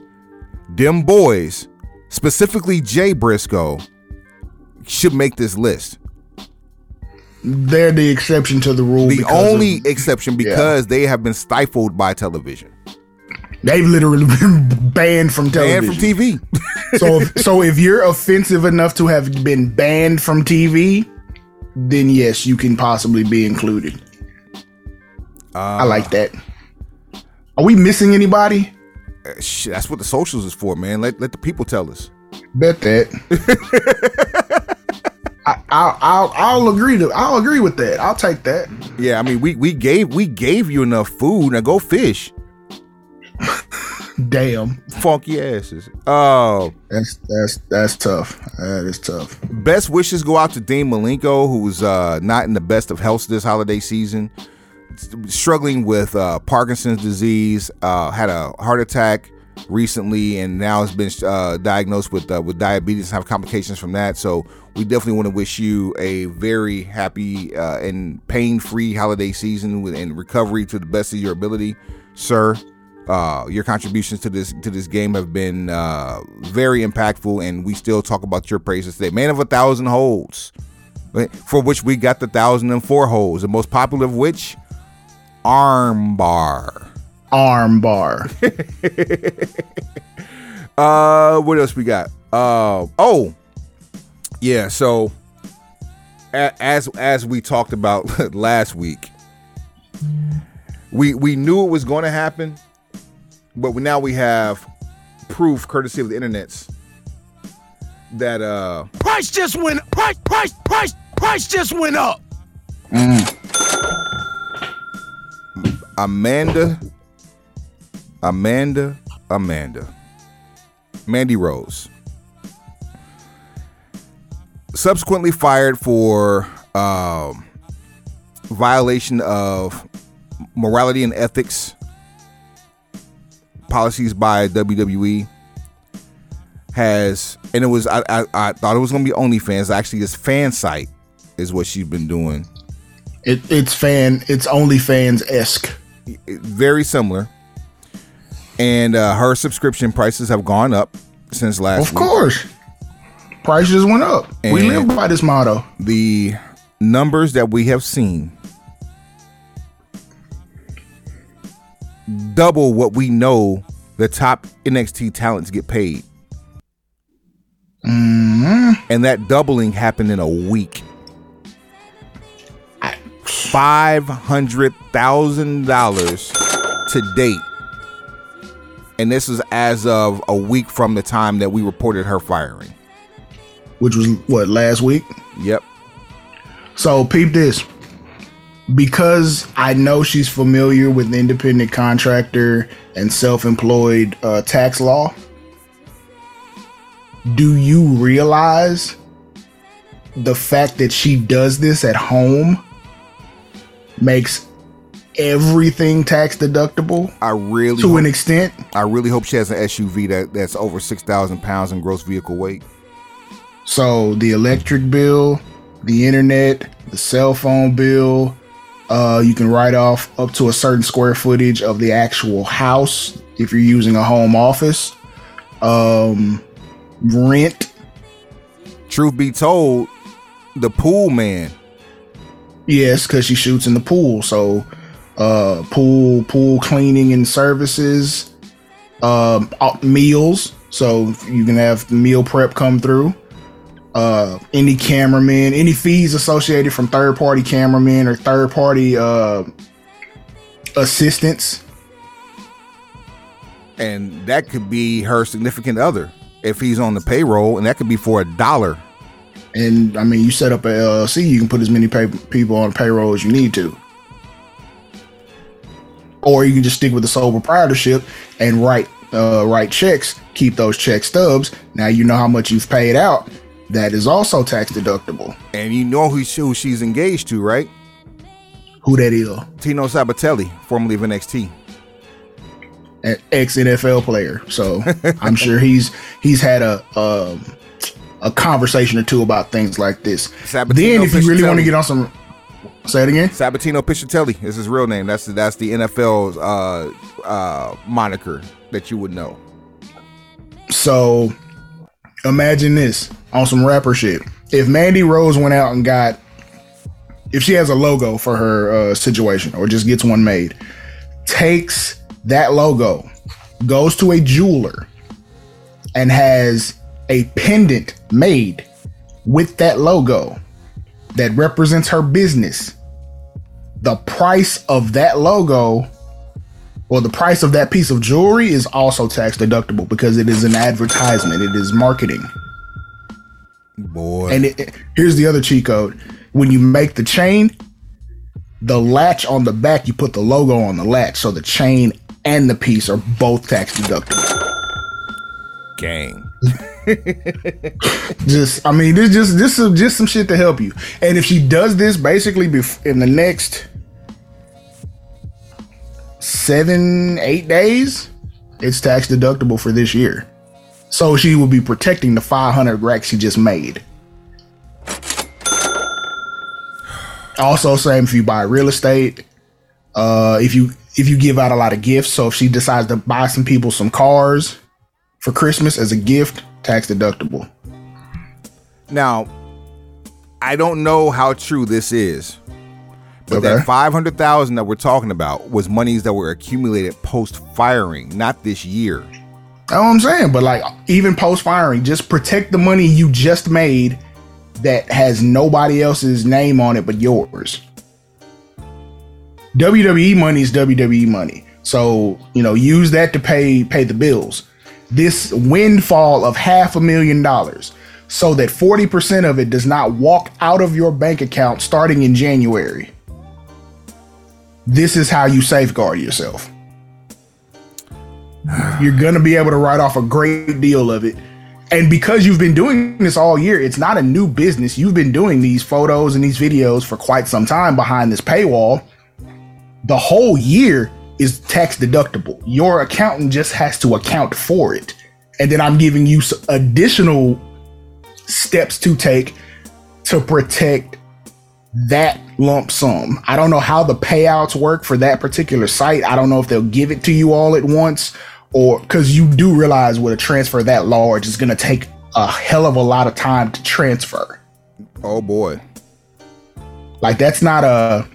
them boys, specifically Jay Briscoe, should make this list. They're the exception to the rule. The because of- only exception because they have been stifled by television. They've literally been banned from television. Banned from TV. so, if, so if you're offensive enough to have been banned from TV, then yes, you can possibly be included. I like that. Are we missing anybody? Uh, shit, that's what the socials is for, man. Let let the people tell us. Bet that. I, I'll, I'll I'll agree to I'll agree with that. I'll take that. Yeah, I mean we we gave we gave you enough food. Now go fish. Damn. Funky asses. Oh, That's that's that's tough. That is tough. best wishes go out to Dean Malenko, who's uh, not in the best of health this holiday season, struggling with uh, Parkinson's disease, uh, had a heart attack recently, and now has been uh, diagnosed with uh, with diabetes and have complications from that. So we definitely want to wish you a very happy uh, and pain free holiday season with, and recovery to the best of your ability, sir. Uh, your contributions to this to this game have been uh, very impactful, and we still talk about your praises today. Man of a thousand holds, for which we got the thousand and four holds, the most popular of which, armbar. Armbar. Uh, what else we got? Uh, oh, yeah. So, a- as as we talked about last week, we we knew it was going to happen, but now we have proof, courtesy of the internets, that uh, Price just went price price price price just went up. Amanda, Amanda, Amanda, Mandy Rose, subsequently fired for um, violation of morality and ethics policies by WWE. Has and it was I I, I thought it was gonna be OnlyFans. Actually, this fan site is what she's been doing. It, it's fan. It's OnlyFans esque. very similar. And uh, her subscription prices have gone up since last Of week. course. Prices went up. we live by this motto. The numbers that we have seen double what we know the top NXT talents get paid. Mm-hmm. And that doubling happened in a week. Five hundred thousand dollars to date. And this is as of a week from the time that we reported her firing. Which was what last week. Yep. So peep this. Because I know she's familiar with independent contractor and self-employed uh, tax law. Do you realize the fact that she does this at home makes everything tax deductible I really to hope- an extent? I really hope she has an SUV that, that's over six thousand pounds in gross vehicle weight. So the electric bill, the internet, the cell phone bill, uh, you can write off up to a certain square footage of the actual house if you're using a home office. Um, rent. Truth be told, the pool man. Yes, because she shoots in the pool. So, uh, pool pool cleaning and services, um, uh, meals. So you can have meal prep come through. Uh, any cameraman, any fees associated from third party cameramen or third party uh assistants. And that could be her significant other if he's on the payroll, and that could be for a dollar. And I mean, you set up a LLC, you can put as many pay- people on payroll as you need to. Or you can just stick with the sole proprietorship and write uh, write checks, keep those check stubs. Now you know how much you've paid out. That is also tax deductible. And you know who, she, who she's engaged to, right? Who that is? Tino Sabbatelli, formerly of NXT. An ex NFL player. So I'm sure he's he's had a um, a conversation or two about things like this. Sabatino then if you really want to get on some say it again. Sabatino Piscitelli is his real name. That's the, that's the NFL's uh, uh, moniker that you would know. So imagine this on some rapper shit. If Mandy Rose went out and got, if she has a logo for her uh, situation or just gets one made, takes that logo, goes to a jeweler, and has a pendant made with that logo that represents her business, the price of that logo well, the price of that piece of jewelry is also tax deductible because it is an advertisement. It is marketing. Boy. And it, it- here's the other cheat code: when you make the chain, the latch on the back, you put the logo on the latch, so the chain and the piece are both tax deductible. Gang. just I mean, this just this is just some shit to help you. And if she does this basically in the next seven, eight days, it's tax deductible for this year. So she will be protecting the 500 racks she just made. Also, same if you buy real estate, uh, if you if you give out a lot of gifts. So if she decides to buy some people some cars for Christmas as a gift, tax deductible. Now, I don't know how true this is, but Okay. that five hundred thousand that we're talking about was monies that were accumulated post firing, not this year. That's what I'm saying. But like even post firing, just protect the money you just made that has nobody else's name on it but yours. WWE money is WWE money. So, you know, use that to pay pay the bills. This windfall of half a million dollars so that 40% of it does not walk out of your bank account starting in January. This is how you safeguard yourself. You're going to be able to write off a great deal of it. And because you've been doing this all year, it's not a new business. You've been doing these photos and these videos for quite some time behind this paywall. The whole year is tax deductible. Your accountant just has to account for it. And then I'm giving you additional steps to take to protect that lump sum. I don't know how the payouts work for that particular site. I don't know if they'll give it to you all at once or because you do realize with a transfer that large, it's going to take a hell of a lot of time to transfer. Oh boy. Like that's not a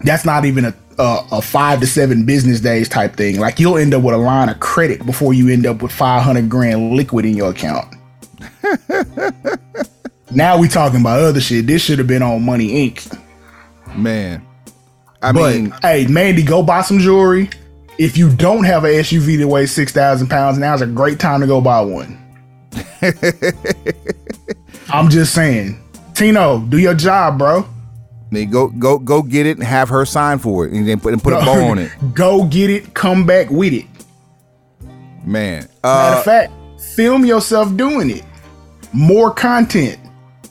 that's not even a, a a five to seven business days type thing. Like you'll end up with a line of credit before you end up with five hundred grand liquid in your account. now we talking about other shit. This should have been on Money Inc. Man, I but mean, hey, Mandy, go buy some jewelry. If you don't have an SUV that weighs six thousand pounds, now's a great time to go buy one. I'm just saying, Tino, do your job, bro. they go go go get it and have her sign for it, and then put and put a bow on it. Go get it. Come back with it. Man, Matter uh, of fact, film yourself doing it. More content.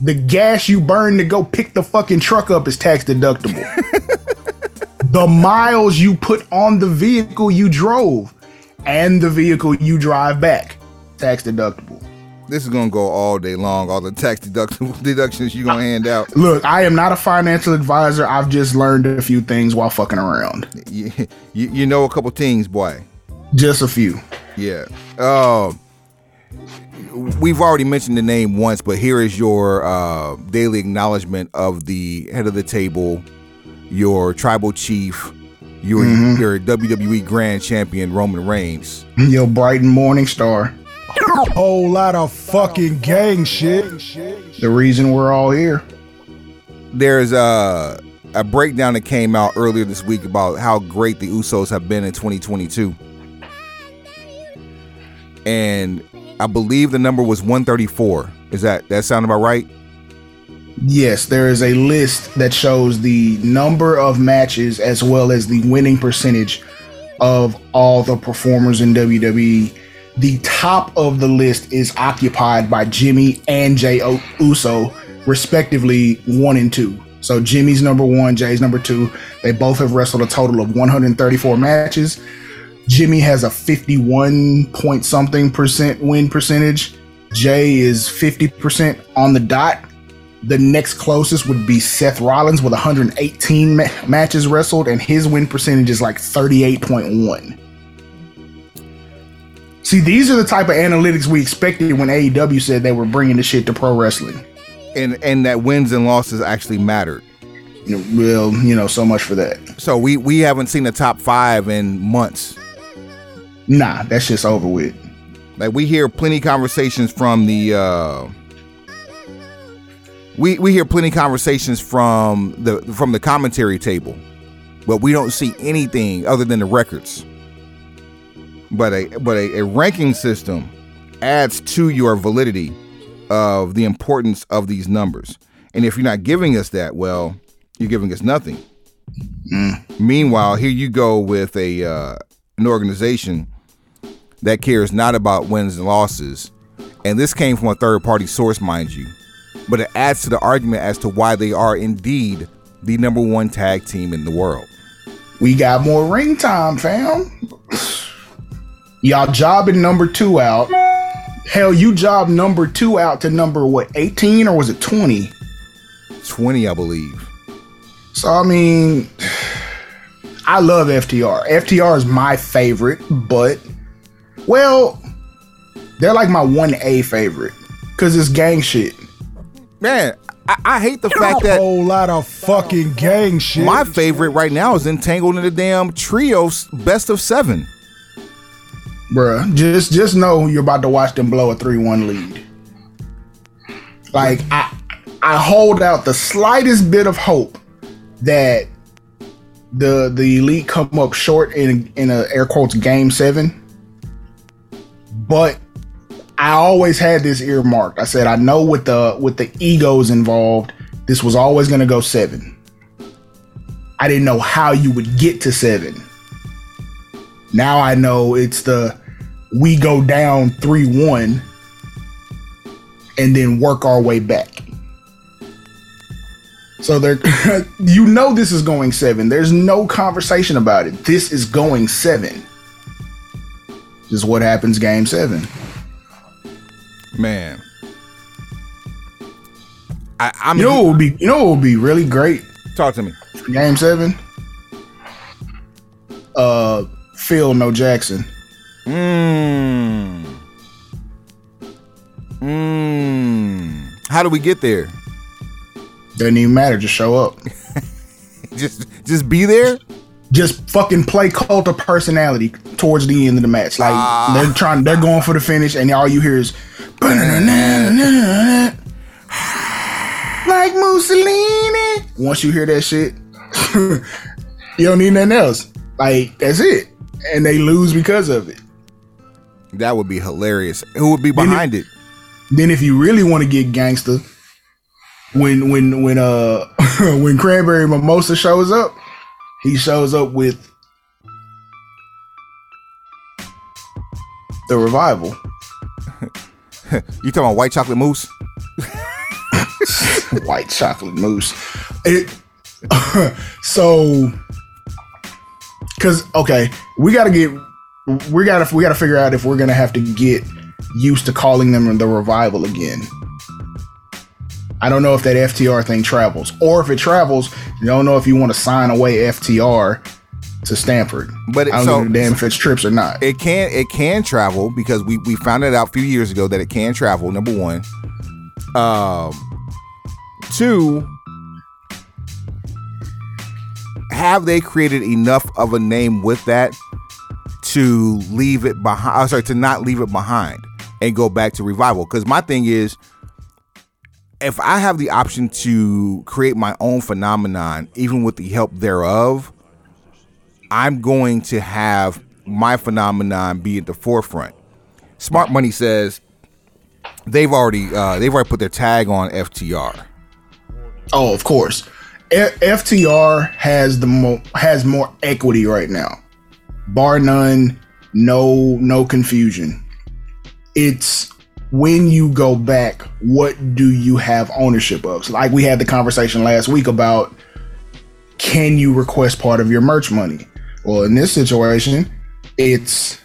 The gas you burn to go pick the fucking truck up is tax deductible. the miles you put on the vehicle you drove and the vehicle you drive back, tax deductible. this is gonna go all day long. All the tax deduct- deductions you're gonna hand out. Look, I am not a financial advisor. I've just learned a few things while fucking around. You, you, you know a couple things, boy. Just a few. Yeah. Uh, we've already mentioned the name once, but here is your uh, daily acknowledgement of the head of the table, your tribal chief, your Mhm. your WWE Grand Champion Roman Reigns. Your bright and morning star. A Whole lot of fucking gang shit. The reason we're all here. There's a a breakdown that came out earlier this week about how great the Usos have been in 2022, and I believe the number was 134. Is that that sound about right? Yes, there is a list that shows the number of matches as well as the winning percentage of all the performers in WWE. The top of the list is occupied by Jimmy and Jay Uso, respectively, one and two. So Jimmy's number one, Jay's number two. They both have wrestled a total of 134 matches. Jimmy has a 51 point something percent win percentage. Jay is 50% on the dot. The next closest would be Seth Rollins with 118 ma- matches wrestled, and his win percentage is like 38.1. See, these are the type of analytics we expected when AEW said they were bringing the shit to pro wrestling. And and that wins and losses actually mattered. Well, you know, so much for that. So we we haven't seen the top five in months. Nah, that's just over with. Like we hear plenty conversations from the uh we we hear plenty conversations from the from the commentary table, but we don't see anything other than the records. But a but a, a ranking system adds to your validity of the importance of these numbers. And if you're not giving us that, well, you're giving us nothing. Meanwhile, here you go with a uh, an organization that cares not about wins and losses. And this came from a third party source, mind you. But it adds to the argument as to why they are indeed the number one tag team in the world. We got more ring time, fam. Y'all jobbing number two out. Hell, you job number two out to number what, 18 or was it 20? 20, I believe. So I mean, I love FTR. FTR is my favorite, but well, they're like my one A favorite because it's gang shit. Man, I, I hate the fact that a whole lot of fucking gang shit. my favorite right now is entangled in the damn trios best of seven. Bruh, just just know you're about to watch them blow a 3-1 lead. Like I I hold out the slightest bit of hope that the the elite come up short in in a air quotes game 7. But I always had this earmarked. I said I know with the with the egos involved, this was always going to go 7. I didn't know how you would get to 7. Now I know it's the we go down 3 1 and then work our way back. So there, you know, this is going seven. There's no conversation about it. This is going seven. Is what happens game seven. Man. I, I'm You know what would be, you know what would be really great talk to me. game seven? Uh, Phil No Jackson. Mmm. Mmm. How do we get there? Doesn't even matter. Just show up. Just just be there? Just fucking play cult of personality towards the end of the match. Like they're trying, they're going for the finish, and all you hear is like Mussolini. Once you hear that shit, you don't need nothing else. Like that's it, and they lose because of it. That would be hilarious. Who would be behind it? Then if you really want to get gangster, when when when uh when Cranberry Mimosa shows up, he shows up with the revival. You talking about white chocolate mousse? White chocolate mousse. It so because okay, we gotta get we gotta we gotta figure out if we're gonna have to get used to calling them the revival again. I don't know if that FTR thing travels, or if it travels, you don't know if you want to sign away FTR to Stamford. But it- I don't so- give a damn if it's trips or not. It can it can travel because we we found it out a few years ago that it can travel. Number one, um, two, have they created enough of a name with that to leave it behind? Sorry, to not leave it behind and go back to revival? Because my thing is, if I have the option to create my own phenomenon, even with the help thereof, I'm going to have my phenomenon be at the forefront. Smart Money says they've already uh, they've already put their tag on FTR. Oh, of course. F- FTR has the has more equity right now. Bar none, no no confusion. It's when you go back, what do you have ownership of? So like we had the conversation last week about can you request part of your merch money? Well, in this situation, it's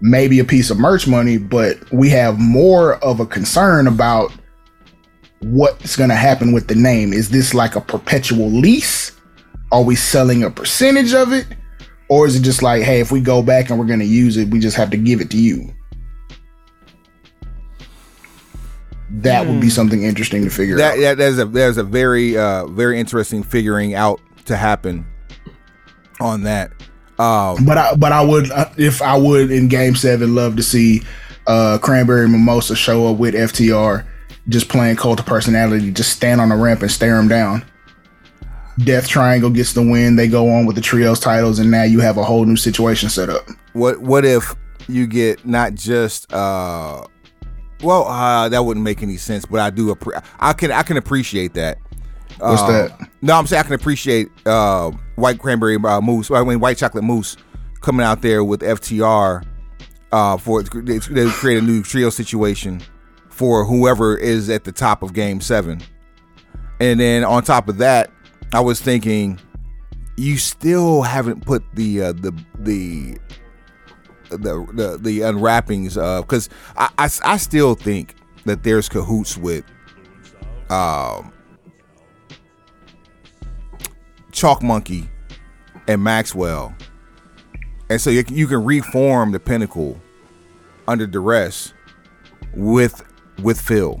maybe a piece of merch money, but we have more of a concern about what's going to happen with the name. Is this like a perpetual lease? Are we selling a percentage of it? Or is it just like, hey, if we go back and we're going to use it, we just have to give it to you? That would be something interesting to figure That, out. that there's a there's a very uh very interesting figuring out to happen on that. Um, But I, but I would, uh, if I would in Game Seven, love to see uh Cranberry Mimosa show up with FTR, just playing cult of personality, just stand on the ramp and stare him down. Death Triangle gets the win. They go on with the trios titles, and now you have a whole new situation set up. what what if you get not just uh well uh that wouldn't make any sense, but I do appre- I can I can appreciate that. What's Uh, that? No, I'm saying I can appreciate uh white cranberry uh, mousse. I mean white chocolate mousse coming out there with FTR uh, for they, they create a new trio situation for whoever is at the top of Game Seven, and then on top of that, I was thinking you still haven't put the uh, the the the the, the unwrappings of because I, I I still think that there's cahoots with um Chalk Monkey and Maxwell, and so you can, you can reform the Pinnacle under duress with with Phil.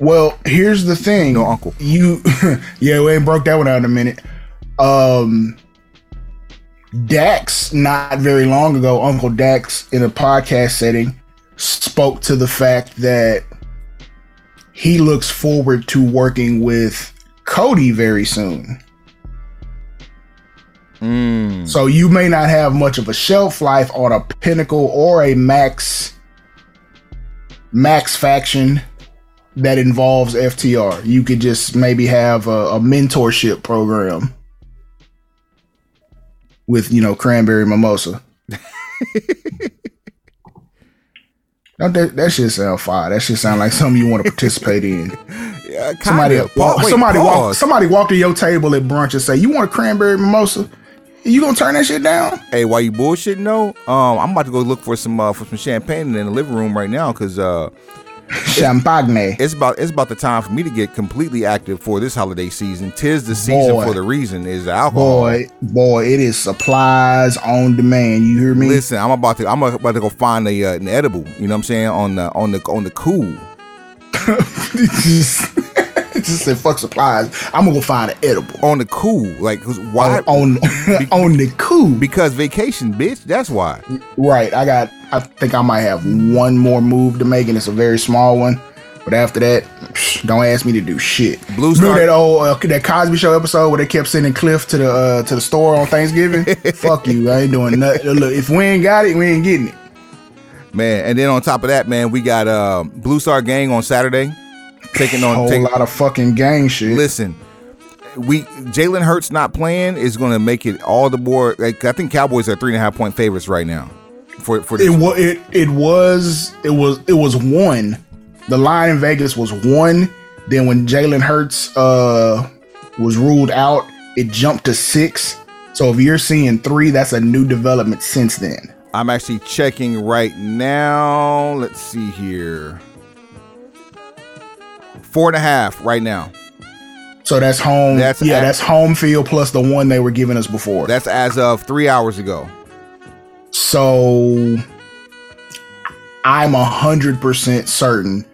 Well, here's the thing. No uncle. You yeah, we ain't broke that one out in a minute. Um Dax, not very long ago, Uncle Dax in a podcast setting spoke to the fact that he looks forward to working with Cody very soon. Mm. So you may not have much of a shelf life on a pinnacle or a max max faction that involves FTR. You could just maybe have a, a mentorship program with you know cranberry mimosa. Don't that, that shit sound fire. That shit sound like something you want to participate in. Yeah, Somebody, walk, Wait, somebody walk, somebody walk to your table at brunch and say, "You want a cranberry mimosa?" You gonna turn that shit down? Hey, why you bullshitting though? Um, I'm about to go look for some uh, for some champagne in the living room right now because uh, Champagne. it's about it's about the time for me to get completely active for this holiday season. Tis the season Boy. for the reason is the alcohol. Boy, boy, it is supplies on demand. You hear me? Listen, I'm about to I'm about to go find a uh, an edible. You know what I'm saying on the on the on the cool. just, said fuck supplies. I'm gonna go find an edible on the cool. Like why on on the cool? Because vacation, bitch. That's why. Right. I got. I think I might have one more move to make, and it's a very small one. But after that, don't ask me to do shit. Blue Remember Star- that old uh, that Cosby Show episode where they kept sending Cliff to the uh, to the store on Thanksgiving? Fuck you! I ain't doing nothing. Look, if we ain't got it, we ain't getting it. Man, and then on top of that, man, we got uh, Blue Star Gang on Saturday, taking on a Whole lot of fucking gang shit. Listen, we Jalen Hurts not playing is going to make it all the more. Like I think Cowboys are three and a half point favorites right now. For for It was it it was it was it was one. The line in Vegas was one. Then when Jalen Hurts uh was ruled out, it jumped to six. So if you're seeing three, that's a new development since then. I'm actually checking right now. Let's see here. Four and a half right now. So that's home. That's yeah, at- that's home field plus the one they were giving us before. That's as of three hours ago. So I'm a hundred percent certain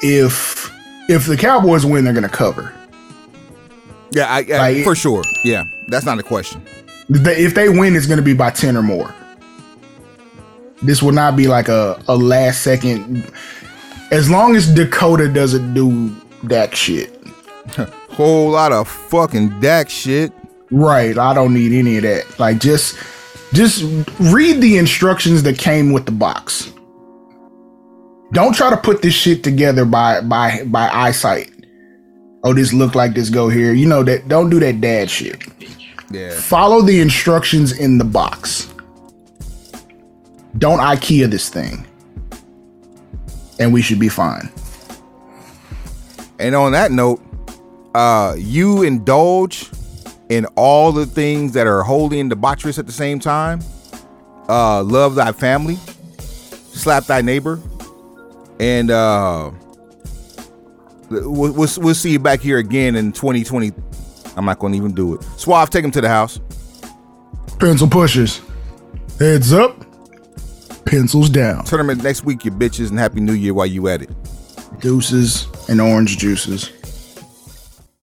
if if the Cowboys win, they're gonna cover. Yeah, I, I- Like- for sure. Yeah, that's not a question. If they win, it's gonna be by ten or more. This will not be like a, a last second. As long as Dakota doesn't do that shit. Whole lot of fucking Dak shit. Right. I don't need any of that. Like just just read the instructions that came with the box. Don't try to put this shit together by by by eyesight. Oh, this look like this go here. You know that don't do that dad shit. Yeah. Follow the instructions in the box. Don't IKEA this thing. And we should be fine. And on that note, uh, you indulge in all the things that are holy and debaucherous at the same time. Uh, love thy family, slap thy neighbor, and uh, we'll, we'll, we'll see you back here again in 2020. I'm not going to even do it. Suave, take him to the house. Pencil pushers. Heads up. Pencils down. Tournament next week, you bitches, and happy new year while you at it. Deuces and orange juices.